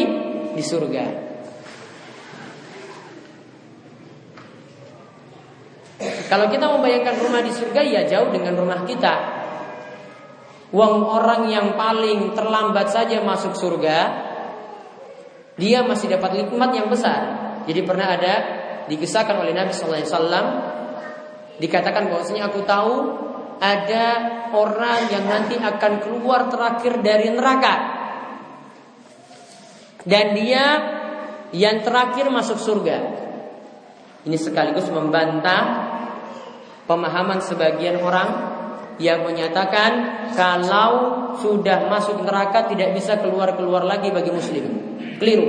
[SPEAKER 1] di surga. Kalau kita membayangkan rumah di surga ya jauh dengan rumah kita. Uang orang yang paling terlambat saja masuk surga, dia masih dapat nikmat yang besar. Jadi pernah ada dikisahkan oleh Nabi Sallallahu Alaihi Wasallam dikatakan bahwasanya aku tahu ada orang yang nanti akan keluar terakhir dari neraka dan dia yang terakhir masuk surga. Ini sekaligus membantah pemahaman sebagian orang yang menyatakan kalau sudah masuk neraka tidak bisa keluar-keluar lagi bagi muslim. Keliru.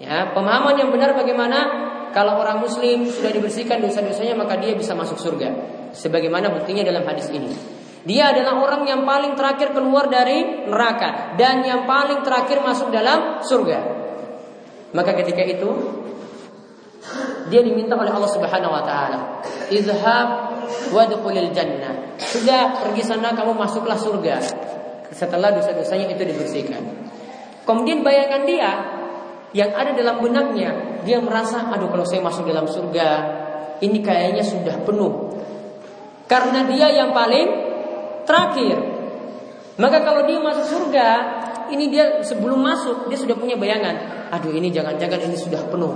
[SPEAKER 1] Ya, pemahaman yang benar bagaimana? Kalau orang muslim sudah dibersihkan dosa-dosanya maka dia bisa masuk surga. Sebagaimana buktinya dalam hadis ini. Dia adalah orang yang paling terakhir keluar dari neraka dan yang paling terakhir masuk dalam surga. Maka ketika itu dia diminta oleh Allah Subhanahu wa taala, "Izhab wadkhulil jannah." Sudah pergi sana kamu masuklah surga. Setelah dosa-dosanya itu dibersihkan. Kemudian bayangkan dia yang ada dalam benaknya, dia merasa, "Aduh, kalau saya masuk dalam surga, ini kayaknya sudah penuh." Karena dia yang paling terakhir. Maka kalau dia masuk surga, ini dia sebelum masuk dia sudah punya bayangan, "Aduh, ini jangan-jangan ini sudah penuh."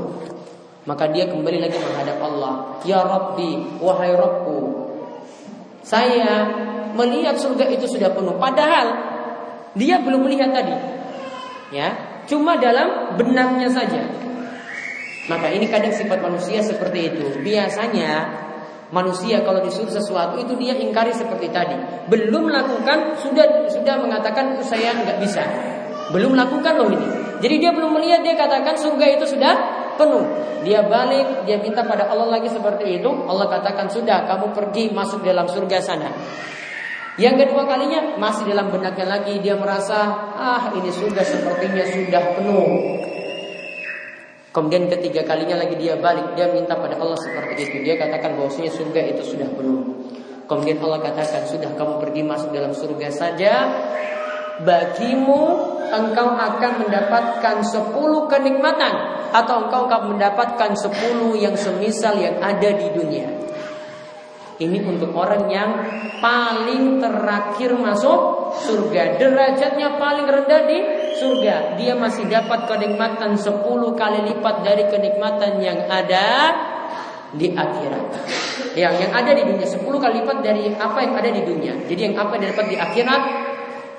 [SPEAKER 1] Maka dia kembali lagi menghadap Allah. Ya Rabbi, wahai Rabbku. Saya melihat surga itu sudah penuh. Padahal dia belum melihat tadi. Ya, cuma dalam benaknya saja. Maka ini kadang sifat manusia seperti itu. Biasanya manusia kalau disuruh sesuatu itu dia ingkari seperti tadi. Belum lakukan sudah sudah mengatakan saya nggak bisa. Belum lakukan loh ini. Jadi dia belum melihat dia katakan surga itu sudah penuh. Dia balik, dia minta pada Allah lagi seperti itu. Allah katakan sudah, kamu pergi masuk dalam surga sana. Yang kedua kalinya masih dalam benaknya lagi dia merasa ah ini surga sepertinya sudah penuh. Kemudian ketiga kalinya lagi dia balik dia minta pada Allah seperti itu. Dia katakan bahwasanya surga itu sudah penuh. Kemudian Allah katakan sudah kamu pergi masuk dalam surga saja. Bagimu engkau akan mendapatkan sepuluh kenikmatan atau engkau akan mendapatkan sepuluh yang semisal yang ada di dunia. Ini untuk orang yang paling terakhir masuk surga. Derajatnya paling rendah di surga. Dia masih dapat kenikmatan sepuluh kali lipat dari kenikmatan yang ada di akhirat. Yang yang ada di dunia sepuluh kali lipat dari apa yang ada di dunia. Jadi yang apa yang dapat di akhirat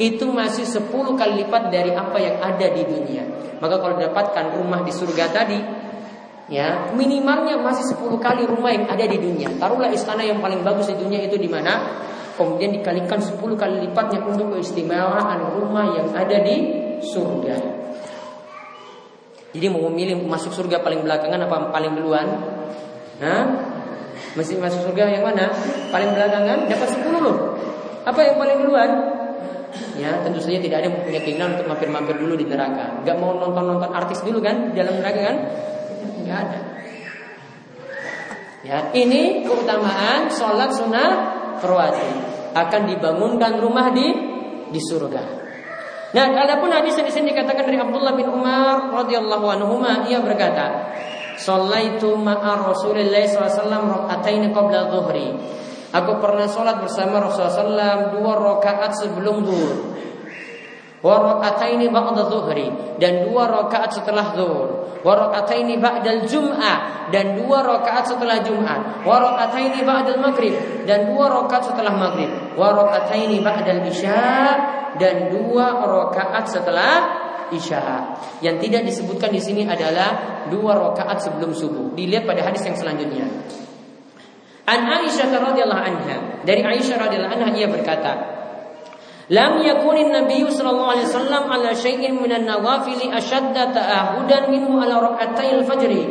[SPEAKER 1] itu masih 10 kali lipat dari apa yang ada di dunia. Maka kalau dapatkan rumah di surga tadi, ya minimalnya masih 10 kali rumah yang ada di dunia. Taruhlah istana yang paling bagus di dunia itu di mana? Kemudian dikalikan 10 kali lipatnya untuk keistimewaan rumah yang ada di surga. Jadi mau memilih masuk surga paling belakangan apa paling duluan? Hah? Masih masuk surga yang mana? Paling belakangan dapat 10 loh. Apa yang paling duluan? Ya tentu saja tidak ada yang punya keinginan untuk mampir-mampir dulu di neraka. Gak mau nonton-nonton artis dulu kan di dalam neraka kan? Gak ada. Ya, ini keutamaan sholat sunnah rawatib akan dibangunkan rumah di di surga. Nah, adapun hadis yang di sini dikatakan dari Abdullah bin Umar radhiyallahu anhu ia berkata, "Shallaitu ma'a Rasulillah sallallahu alaihi wasallam qabla dhuhri." Aku pernah sholat bersama Rasulullah SAW dua rakaat sebelum zuhur. Wa ini ba'da zuhri dan dua rakaat setelah zuhur. Wa ini ba'dal jum'ah dan dua rakaat setelah Jumat. Wa ini ba'dal maghrib dan dua rakaat setelah maghrib. Wa ini ba'dal isya dan dua rakaat setelah isya. Yang tidak disebutkan di sini adalah dua rakaat sebelum subuh. Dilihat pada hadis yang selanjutnya. An Aisyah radhiyallahu anha. Dari Aisyah radhiyallahu anha ia berkata, Lam yakunin Nabi sallallahu alaihi wasallam ala syai'in minan nawafili ashadda ta'ahudan minhu ala rak'atayil fajri.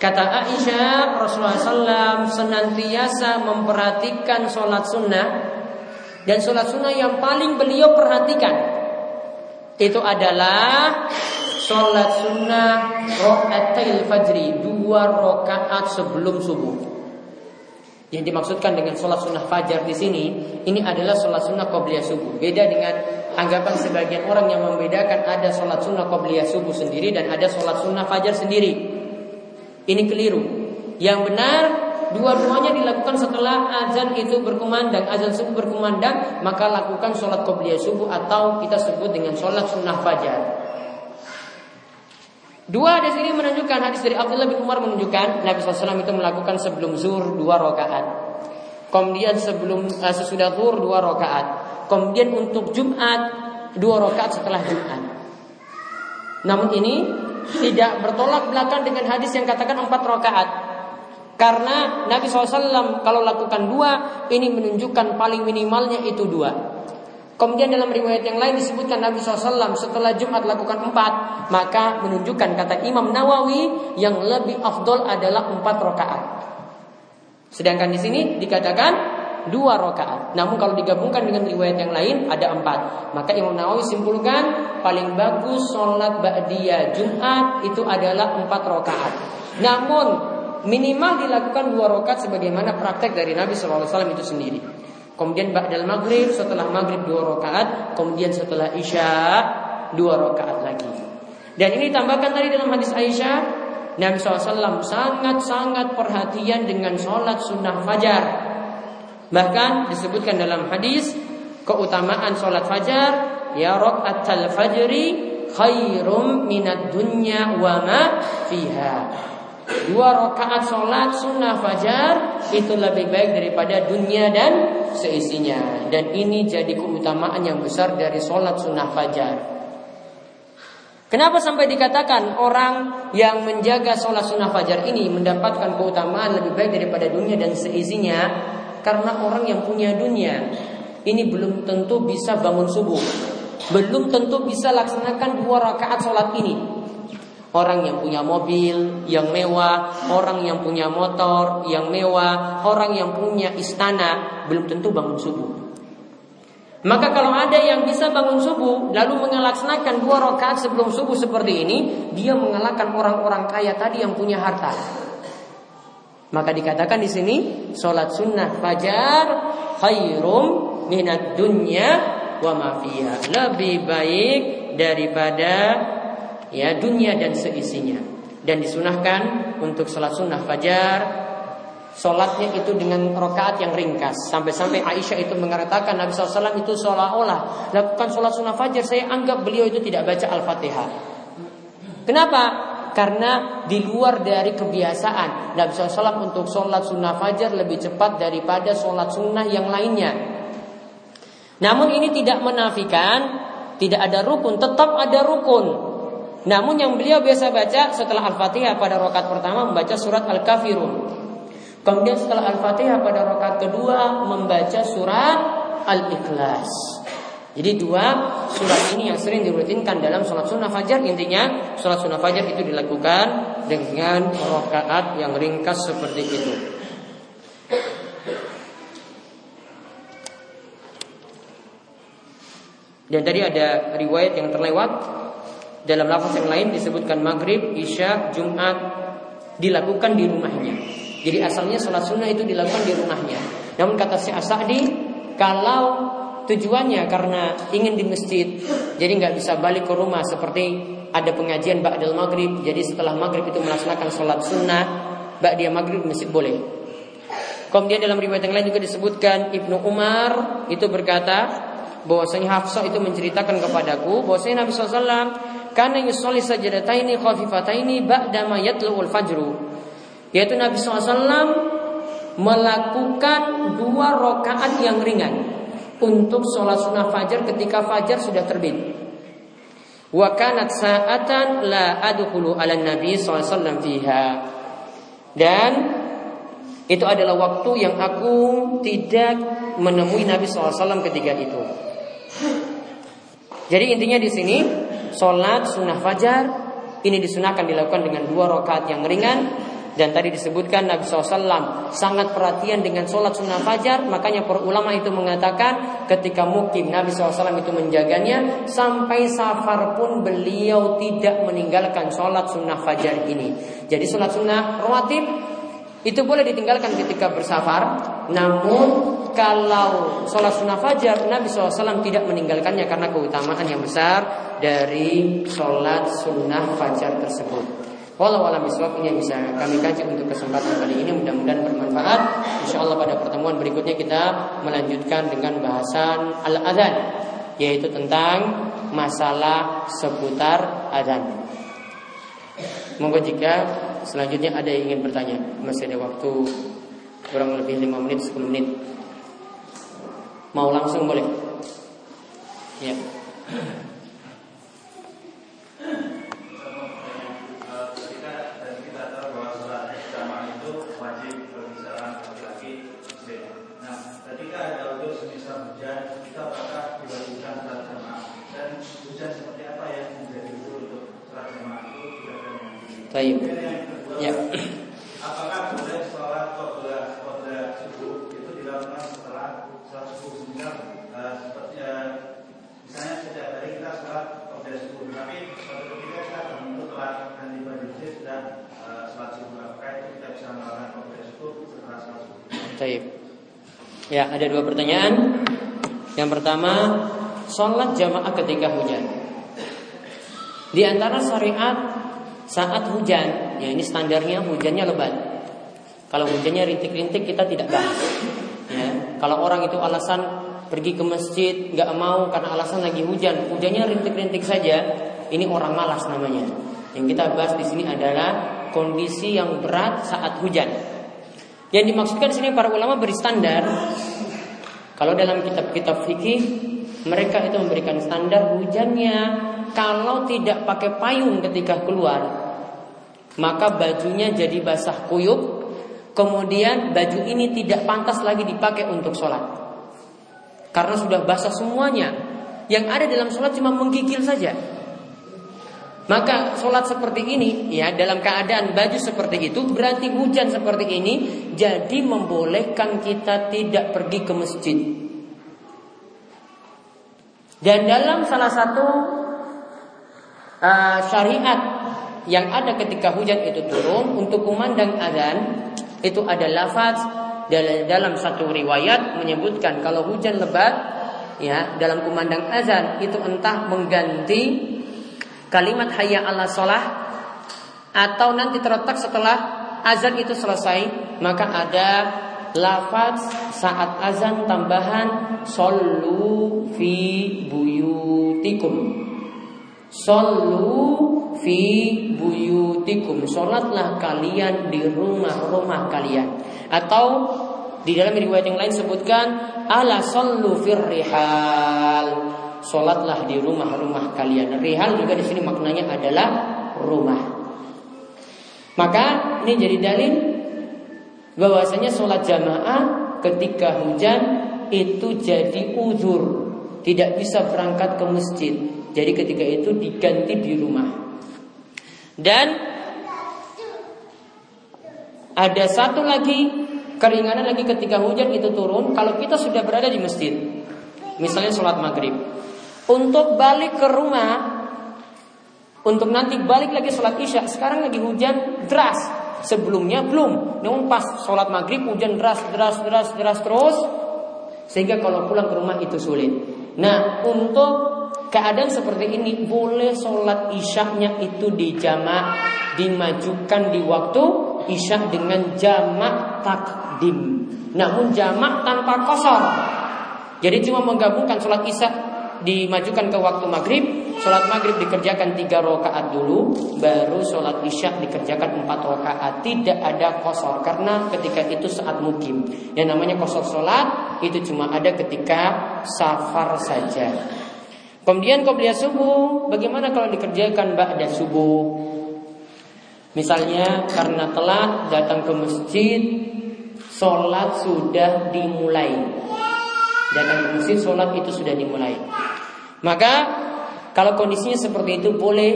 [SPEAKER 1] Kata Aisyah, Rasulullah SAW senantiasa memperhatikan sholat sunnah dan sholat sunnah yang paling beliau perhatikan itu adalah sholat sunnah rakaatayil fajri dua rakaat sebelum subuh. Yang dimaksudkan dengan sholat sunnah fajar di sini, ini adalah sholat sunnah qobliyah subuh. Beda dengan anggapan sebagian orang yang membedakan ada sholat sunnah qobliyah subuh sendiri dan ada sholat sunnah fajar sendiri. Ini keliru. Yang benar dua-duanya dilakukan setelah azan itu berkumandang, azan subuh berkumandang, maka lakukan sholat qobliyah subuh atau kita sebut dengan sholat sunnah fajar. Dua di sini menunjukkan hadis dari Abdullah bin Umar menunjukkan Nabi SAW itu melakukan sebelum zuhur dua rakaat. Kemudian sebelum uh, sesudah zuhur dua rakaat. Kemudian untuk Jumat dua rakaat setelah Jumat. Namun ini tidak bertolak belakang dengan hadis yang katakan empat rakaat. Karena Nabi SAW kalau lakukan dua, ini menunjukkan paling minimalnya itu dua. Kemudian dalam riwayat yang lain disebutkan Nabi SAW setelah Jumat lakukan empat, maka menunjukkan kata Imam Nawawi yang lebih afdol adalah empat rakaat. Sedangkan di sini dikatakan dua rakaat. Namun kalau digabungkan dengan riwayat yang lain ada empat. Maka Imam Nawawi simpulkan paling bagus sholat ba'diyah Jumat itu adalah empat rakaat. Namun minimal dilakukan dua rakaat sebagaimana praktek dari Nabi SAW itu sendiri. Kemudian ba'dal maghrib setelah maghrib dua rakaat, kemudian setelah isya dua rakaat lagi. Dan ini tambahkan tadi dalam hadis Aisyah, Nabi SAW sangat-sangat perhatian dengan sholat sunnah fajar. Bahkan disebutkan dalam hadis keutamaan sholat fajar, ya rakaat fajri khairum minad dunya wa ma fiha. Dua rakaat sholat sunnah fajar itu lebih baik daripada dunia dan seisinya. Dan ini jadi keutamaan yang besar dari sholat sunnah fajar. Kenapa sampai dikatakan orang yang menjaga sholat sunnah fajar ini mendapatkan keutamaan lebih baik daripada dunia dan seisinya? Karena orang yang punya dunia ini belum tentu bisa bangun subuh, belum tentu bisa laksanakan dua rakaat sholat ini. Orang yang punya mobil yang mewah, orang yang punya motor yang mewah, orang yang punya istana belum tentu bangun subuh. Maka kalau ada yang bisa bangun subuh lalu melaksanakan dua rakaat sebelum subuh seperti ini, dia mengalahkan orang-orang kaya tadi yang punya harta. Maka dikatakan di sini sholat sunnah fajar khairum minat dunya wa mafia lebih baik daripada ya dunia dan seisinya. Dan disunahkan untuk sholat sunnah fajar sholatnya itu dengan rokaat yang ringkas. Sampai-sampai Aisyah itu mengatakan Nabi SAW itu seolah-olah lakukan sholat sunnah fajar saya anggap beliau itu tidak baca al-fatihah. Kenapa? Karena di luar dari kebiasaan Nabi SAW untuk sholat sunnah fajar lebih cepat daripada sholat sunnah yang lainnya. Namun ini tidak menafikan tidak ada rukun tetap ada rukun namun yang beliau biasa baca setelah Al-Fatihah pada rokat pertama membaca surat Al-Kafirun. Kemudian setelah Al-Fatihah pada rokat kedua membaca surat Al-Ikhlas. Jadi dua surat ini yang sering dirutinkan dalam sholat sunnah fajar intinya sholat sunnah fajar itu dilakukan dengan rokaat yang ringkas seperti itu. Dan tadi ada riwayat yang terlewat dalam lafaz yang lain disebutkan maghrib, isya, jumat dilakukan di rumahnya. Jadi asalnya sholat sunnah itu dilakukan di rumahnya. Namun kata si Asadi, kalau tujuannya karena ingin di masjid, jadi nggak bisa balik ke rumah seperti ada pengajian ba'dal maghrib. Jadi setelah maghrib itu melaksanakan sholat sunnah, ba'diyah maghrib masjid boleh. Kemudian dalam riwayat yang lain juga disebutkan Ibnu Umar itu berkata bahwasanya Hafsah itu menceritakan kepadaku bahwasanya Nabi SAW karena yusolli sajadataini khafifataini ba'da ma yatlu'ul fajru. Yaitu Nabi SAW melakukan dua rakaat yang ringan untuk sholat sunnah fajar ketika fajar sudah terbit. Wa kanat sa'atan la adkhulu ala nabi SAW fiha. Dan itu adalah waktu yang aku tidak menemui Nabi SAW ketika itu. Jadi intinya di sini Sholat sunnah fajar. Ini disunahkan dilakukan dengan dua rakaat yang ringan. Dan tadi disebutkan Nabi SAW sangat perhatian dengan sholat sunnah fajar. Makanya para ulama itu mengatakan ketika mukim Nabi SAW itu menjaganya Sampai safar pun beliau tidak meninggalkan sholat sunnah fajar ini. Jadi sholat sunnah rawatib itu boleh ditinggalkan ketika bersafar Namun kalau sholat sunnah fajar Nabi SAW tidak meninggalkannya Karena keutamaan yang besar dari sholat sunnah fajar tersebut Walau alam biswab ini bisa kami kaji untuk kesempatan kali ini mudah-mudahan bermanfaat. Insya Allah pada pertemuan berikutnya kita melanjutkan dengan bahasan al adzan yaitu tentang masalah seputar adzan. Monggo jika selanjutnya ada yang ingin bertanya, masih ada waktu kurang lebih 5 menit 10 menit. Mau langsung boleh? Ya. Baik. Ya.
[SPEAKER 2] Apakah boleh sholat qobla qobla subuh itu dilakukan setelah sholat subuh misal uh, seperti uh, misalnya setiap hari kita sholat qobla subuh tapi suatu ketika kita terbentuk telat dan tiba di masjid sudah uh, sholat subuh apakah itu kita bisa melakukan qobla subuh setelah sholat subuh?
[SPEAKER 1] Baik. Ya, ada dua pertanyaan. Yang pertama, sholat jamaah ketika hujan. Di antara syariat saat hujan, ya ini standarnya hujannya lebat. Kalau hujannya rintik-rintik kita tidak bahas. Ya, kalau orang itu alasan pergi ke masjid nggak mau karena alasan lagi hujan, hujannya rintik-rintik saja, ini orang malas namanya. Yang kita bahas di sini adalah kondisi yang berat saat hujan. Yang dimaksudkan di sini para ulama beri standar. Kalau dalam kitab-kitab fikih mereka itu memberikan standar hujannya. Kalau tidak pakai payung ketika keluar maka bajunya jadi basah kuyup. Kemudian baju ini tidak pantas lagi dipakai untuk sholat. Karena sudah basah semuanya. Yang ada dalam sholat cuma menggigil saja maka sholat seperti ini ya dalam keadaan baju seperti itu berarti hujan seperti ini jadi membolehkan kita tidak pergi ke masjid. Dan dalam salah satu uh, syariat yang ada ketika hujan itu turun untuk kumandang azan itu ada lafaz dalam satu riwayat menyebutkan kalau hujan lebat ya dalam kumandang azan itu entah mengganti kalimat hayya ala sholah atau nanti terletak setelah azan itu selesai maka ada lafaz saat azan tambahan sallu fi buyutikum. Sallu fi buyutikum. Sholatlah kalian di rumah-rumah kalian. Atau di dalam riwayat yang lain sebutkan Ala sallu fir rihal Sholatlah di rumah-rumah kalian Rihal juga di sini maknanya adalah rumah Maka ini jadi dalil bahwasanya sholat jamaah ketika hujan itu jadi uzur tidak bisa berangkat ke masjid jadi ketika itu diganti di rumah. Dan ada satu lagi keringanan lagi ketika hujan itu turun kalau kita sudah berada di masjid. Misalnya sholat maghrib. Untuk balik ke rumah untuk nanti balik lagi sholat isya Sekarang lagi hujan deras Sebelumnya belum Namun pas sholat maghrib hujan deras, deras, deras, deras terus Sehingga kalau pulang ke rumah itu sulit Nah untuk Keadaan seperti ini boleh sholat isyaknya itu dijamak dimajukan di waktu isyak dengan jamak takdim. Namun jamak tanpa kosor. Jadi cuma menggabungkan sholat isyak dimajukan ke waktu maghrib, sholat maghrib dikerjakan tiga rakaat dulu, baru sholat isya dikerjakan empat rakaat. Tidak ada kosor karena ketika itu saat mukim. Yang namanya kosor sholat itu cuma ada ketika safar saja. Kemudian qobliyah subuh, bagaimana kalau dikerjakan ba'da subuh? Misalnya karena telat datang ke masjid, sholat sudah dimulai. Datang ke masjid, sholat itu sudah dimulai. Maka kalau kondisinya seperti itu boleh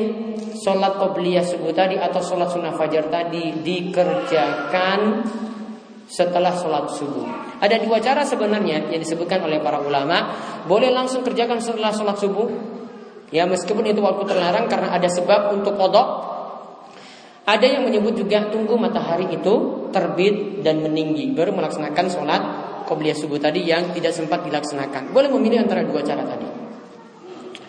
[SPEAKER 1] sholat qobliyah subuh tadi atau sholat sunnah fajar tadi dikerjakan setelah sholat subuh. Ada dua cara sebenarnya yang disebutkan oleh para ulama. Boleh langsung kerjakan setelah sholat subuh. Ya meskipun itu waktu terlarang karena ada sebab untuk kodok. Ada yang menyebut juga tunggu matahari itu terbit dan meninggi baru melaksanakan sholat qobliyah subuh tadi yang tidak sempat dilaksanakan. Boleh memilih antara dua cara tadi.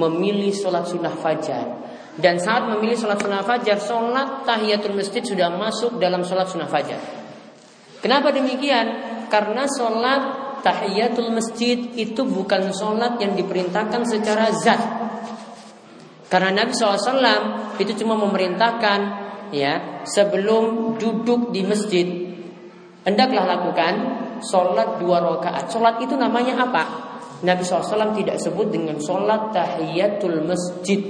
[SPEAKER 1] memilih sholat sunnah fajar. Dan saat memilih sholat sunnah fajar, sholat tahiyatul masjid sudah masuk dalam sholat sunnah fajar. Kenapa demikian? Karena sholat tahiyatul masjid itu bukan sholat yang diperintahkan secara zat. Karena Nabi SAW itu cuma memerintahkan ya sebelum duduk di masjid hendaklah lakukan sholat dua rakaat. Sholat itu namanya apa? Nabi SAW tidak sebut dengan sholat tahiyatul masjid.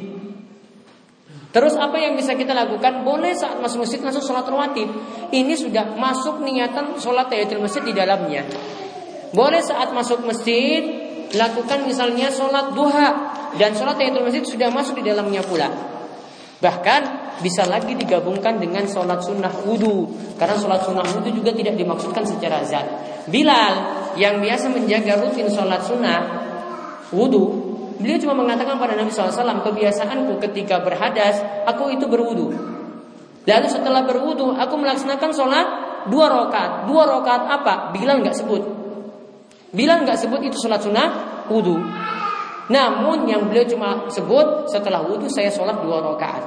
[SPEAKER 1] Terus apa yang bisa kita lakukan? Boleh saat masuk masjid langsung sholat rawatib. Ini sudah masuk niatan sholat tahiyatul masjid di dalamnya. Boleh saat masuk masjid lakukan misalnya sholat duha dan sholat tahiyatul masjid sudah masuk di dalamnya pula. Bahkan bisa lagi digabungkan dengan sholat sunnah wudhu Karena sholat sunnah wudhu juga tidak dimaksudkan secara zat Bilal yang biasa menjaga rutin sholat sunnah wudhu Beliau cuma mengatakan pada Nabi SAW Kebiasaanku ketika berhadas Aku itu berwudhu Lalu setelah berwudhu Aku melaksanakan sholat dua rakaat Dua rakaat apa? Bilal nggak sebut Bilal nggak sebut itu sholat sunnah wudhu namun yang beliau cuma sebut setelah wudhu saya sholat dua rakaat.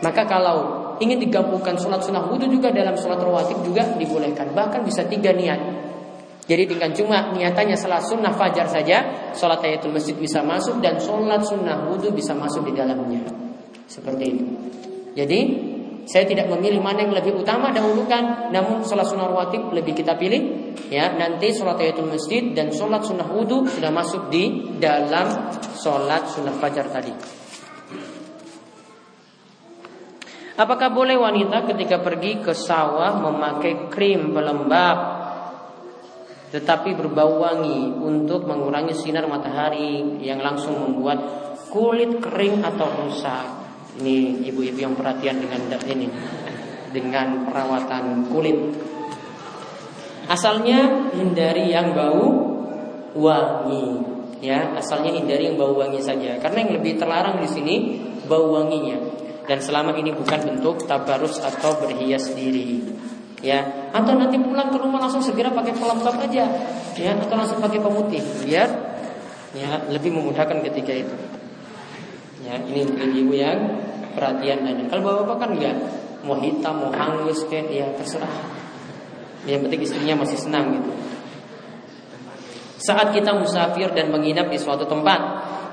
[SPEAKER 1] Maka kalau ingin digabungkan sholat sunnah wudhu juga dalam sholat rawatib juga dibolehkan. Bahkan bisa tiga niat. Jadi dengan cuma niatannya sholat sunnah fajar saja, sholat tahiyatul masjid bisa masuk dan sholat sunnah wudhu bisa masuk di dalamnya. Seperti itu. Jadi saya tidak memilih mana yang lebih utama dahulukan, namun sholat sunnah rawatib lebih kita pilih. Ya, nanti sholat tahiyatul masjid dan sholat sunnah wudhu sudah masuk di dalam sholat sunnah fajar tadi. Apakah boleh wanita ketika pergi ke sawah memakai krim pelembab tetapi berbau wangi untuk mengurangi sinar matahari yang langsung membuat kulit kering atau rusak? Ini ibu-ibu yang perhatian dengan ini dengan perawatan kulit. Asalnya hindari yang bau wangi, ya. Asalnya hindari yang bau wangi saja. Karena yang lebih terlarang di sini bau wanginya. Dan selama ini bukan bentuk tabarus atau berhias diri. Ya, atau nanti pulang ke rumah langsung segera pakai pelembab aja, ya, atau langsung pakai pemutih, biar ya lebih memudahkan ketika itu. Ya, ini ibu yang perhatian dan kalau bapak-bapak kan enggak mau hitam mau hangus kayak ya terserah. Yang penting istrinya masih senang gitu. Saat kita musafir dan menginap di suatu tempat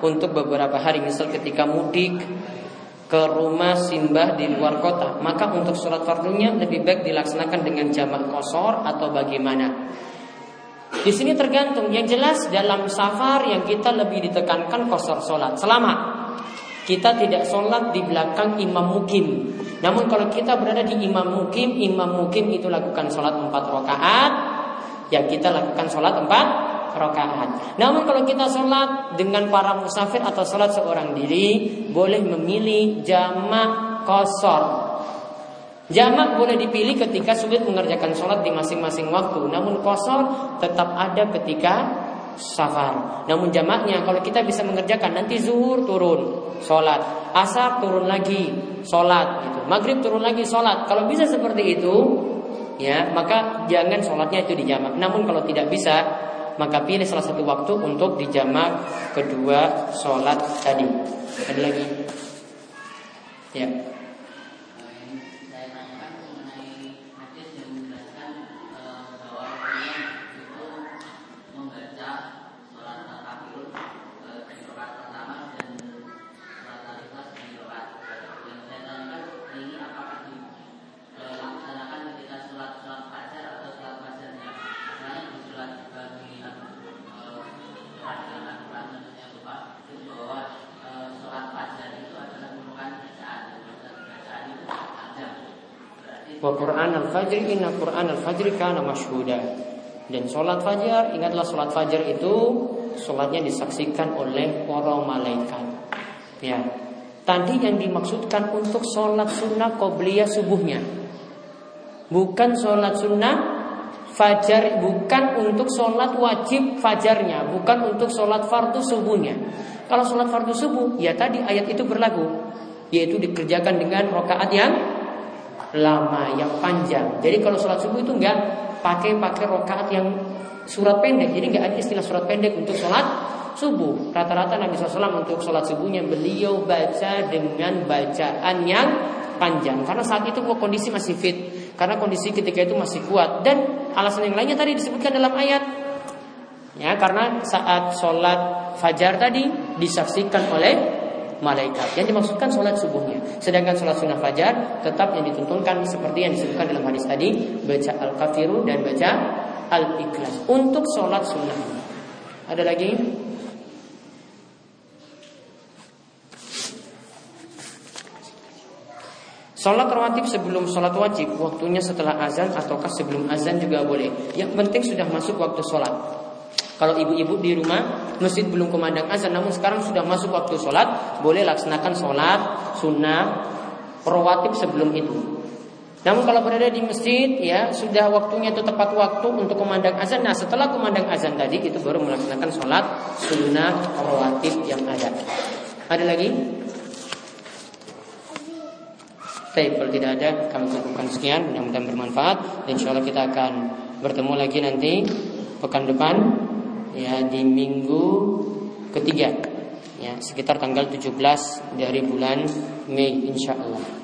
[SPEAKER 1] untuk beberapa hari, misal ketika mudik ke rumah simbah di luar kota, maka untuk surat fardunya lebih baik dilaksanakan dengan jamak kosor atau bagaimana. Di sini tergantung. Yang jelas dalam safar yang kita lebih ditekankan kosor sholat. Selama kita tidak sholat di belakang imam mukim. Namun kalau kita berada di imam mukim, imam mukim itu lakukan sholat empat rakaat, ya kita lakukan sholat empat rakaat. Namun kalau kita sholat dengan para musafir atau sholat seorang diri, boleh memilih jamak kosor. Jamak boleh dipilih ketika sulit mengerjakan sholat di masing-masing waktu. Namun kosor tetap ada ketika safar. Namun jamaknya kalau kita bisa mengerjakan nanti zuhur turun sholat, asar turun lagi sholat, gitu. maghrib turun lagi sholat. Kalau bisa seperti itu, ya maka jangan sholatnya itu dijamak. Namun kalau tidak bisa, maka pilih salah satu waktu untuk dijamak kedua sholat tadi. Ada lagi? Ya. Wa Quran al-fajri inna Quran al-fajri kana masyhuda. Dan sholat fajar, ingatlah sholat fajar itu sholatnya disaksikan oleh para malaikat. Ya, tadi yang dimaksudkan untuk sholat sunnah qobliyah subuhnya, bukan sholat sunnah fajar, bukan untuk sholat wajib fajarnya, bukan untuk sholat fardu subuhnya. Kalau sholat fardu subuh, ya tadi ayat itu berlaku, yaitu dikerjakan dengan rokaat yang lama, yang panjang. Jadi kalau sholat subuh itu enggak pakai pakai rokaat yang surat pendek. Jadi enggak ada istilah surat pendek untuk sholat subuh. Rata-rata Nabi SAW untuk sholat subuhnya beliau baca dengan bacaan yang panjang. Karena saat itu kondisi masih fit. Karena kondisi ketika itu masih kuat. Dan alasan yang lainnya tadi disebutkan dalam ayat. Ya, karena saat sholat fajar tadi disaksikan oleh malaikat. Yang dimaksudkan sholat subuhnya. Sedangkan sholat sunnah fajar tetap yang dituntunkan seperti yang disebutkan dalam hadis tadi, baca al-kafiru dan baca al-ikhlas untuk sholat sunnah. Ada lagi? Sholat rawatib sebelum sholat wajib Waktunya setelah azan ataukah sebelum azan juga boleh Yang penting sudah masuk waktu sholat kalau ibu-ibu di rumah masjid belum kumandang azan namun sekarang sudah masuk waktu sholat, boleh laksanakan sholat sunnah rawatib sebelum itu. Namun kalau berada di masjid ya sudah waktunya itu tepat waktu untuk kumandang azan. Nah setelah kumandang azan tadi itu baru melaksanakan sholat sunnah rawatib yang ada. Ada lagi? Baik, kalau tidak ada kami cukupkan sekian mudah-mudahan bermanfaat insya Allah kita akan bertemu lagi nanti pekan depan ya di minggu ketiga. Ya sekitar tanggal 17 dari bulan Mei insya Allah.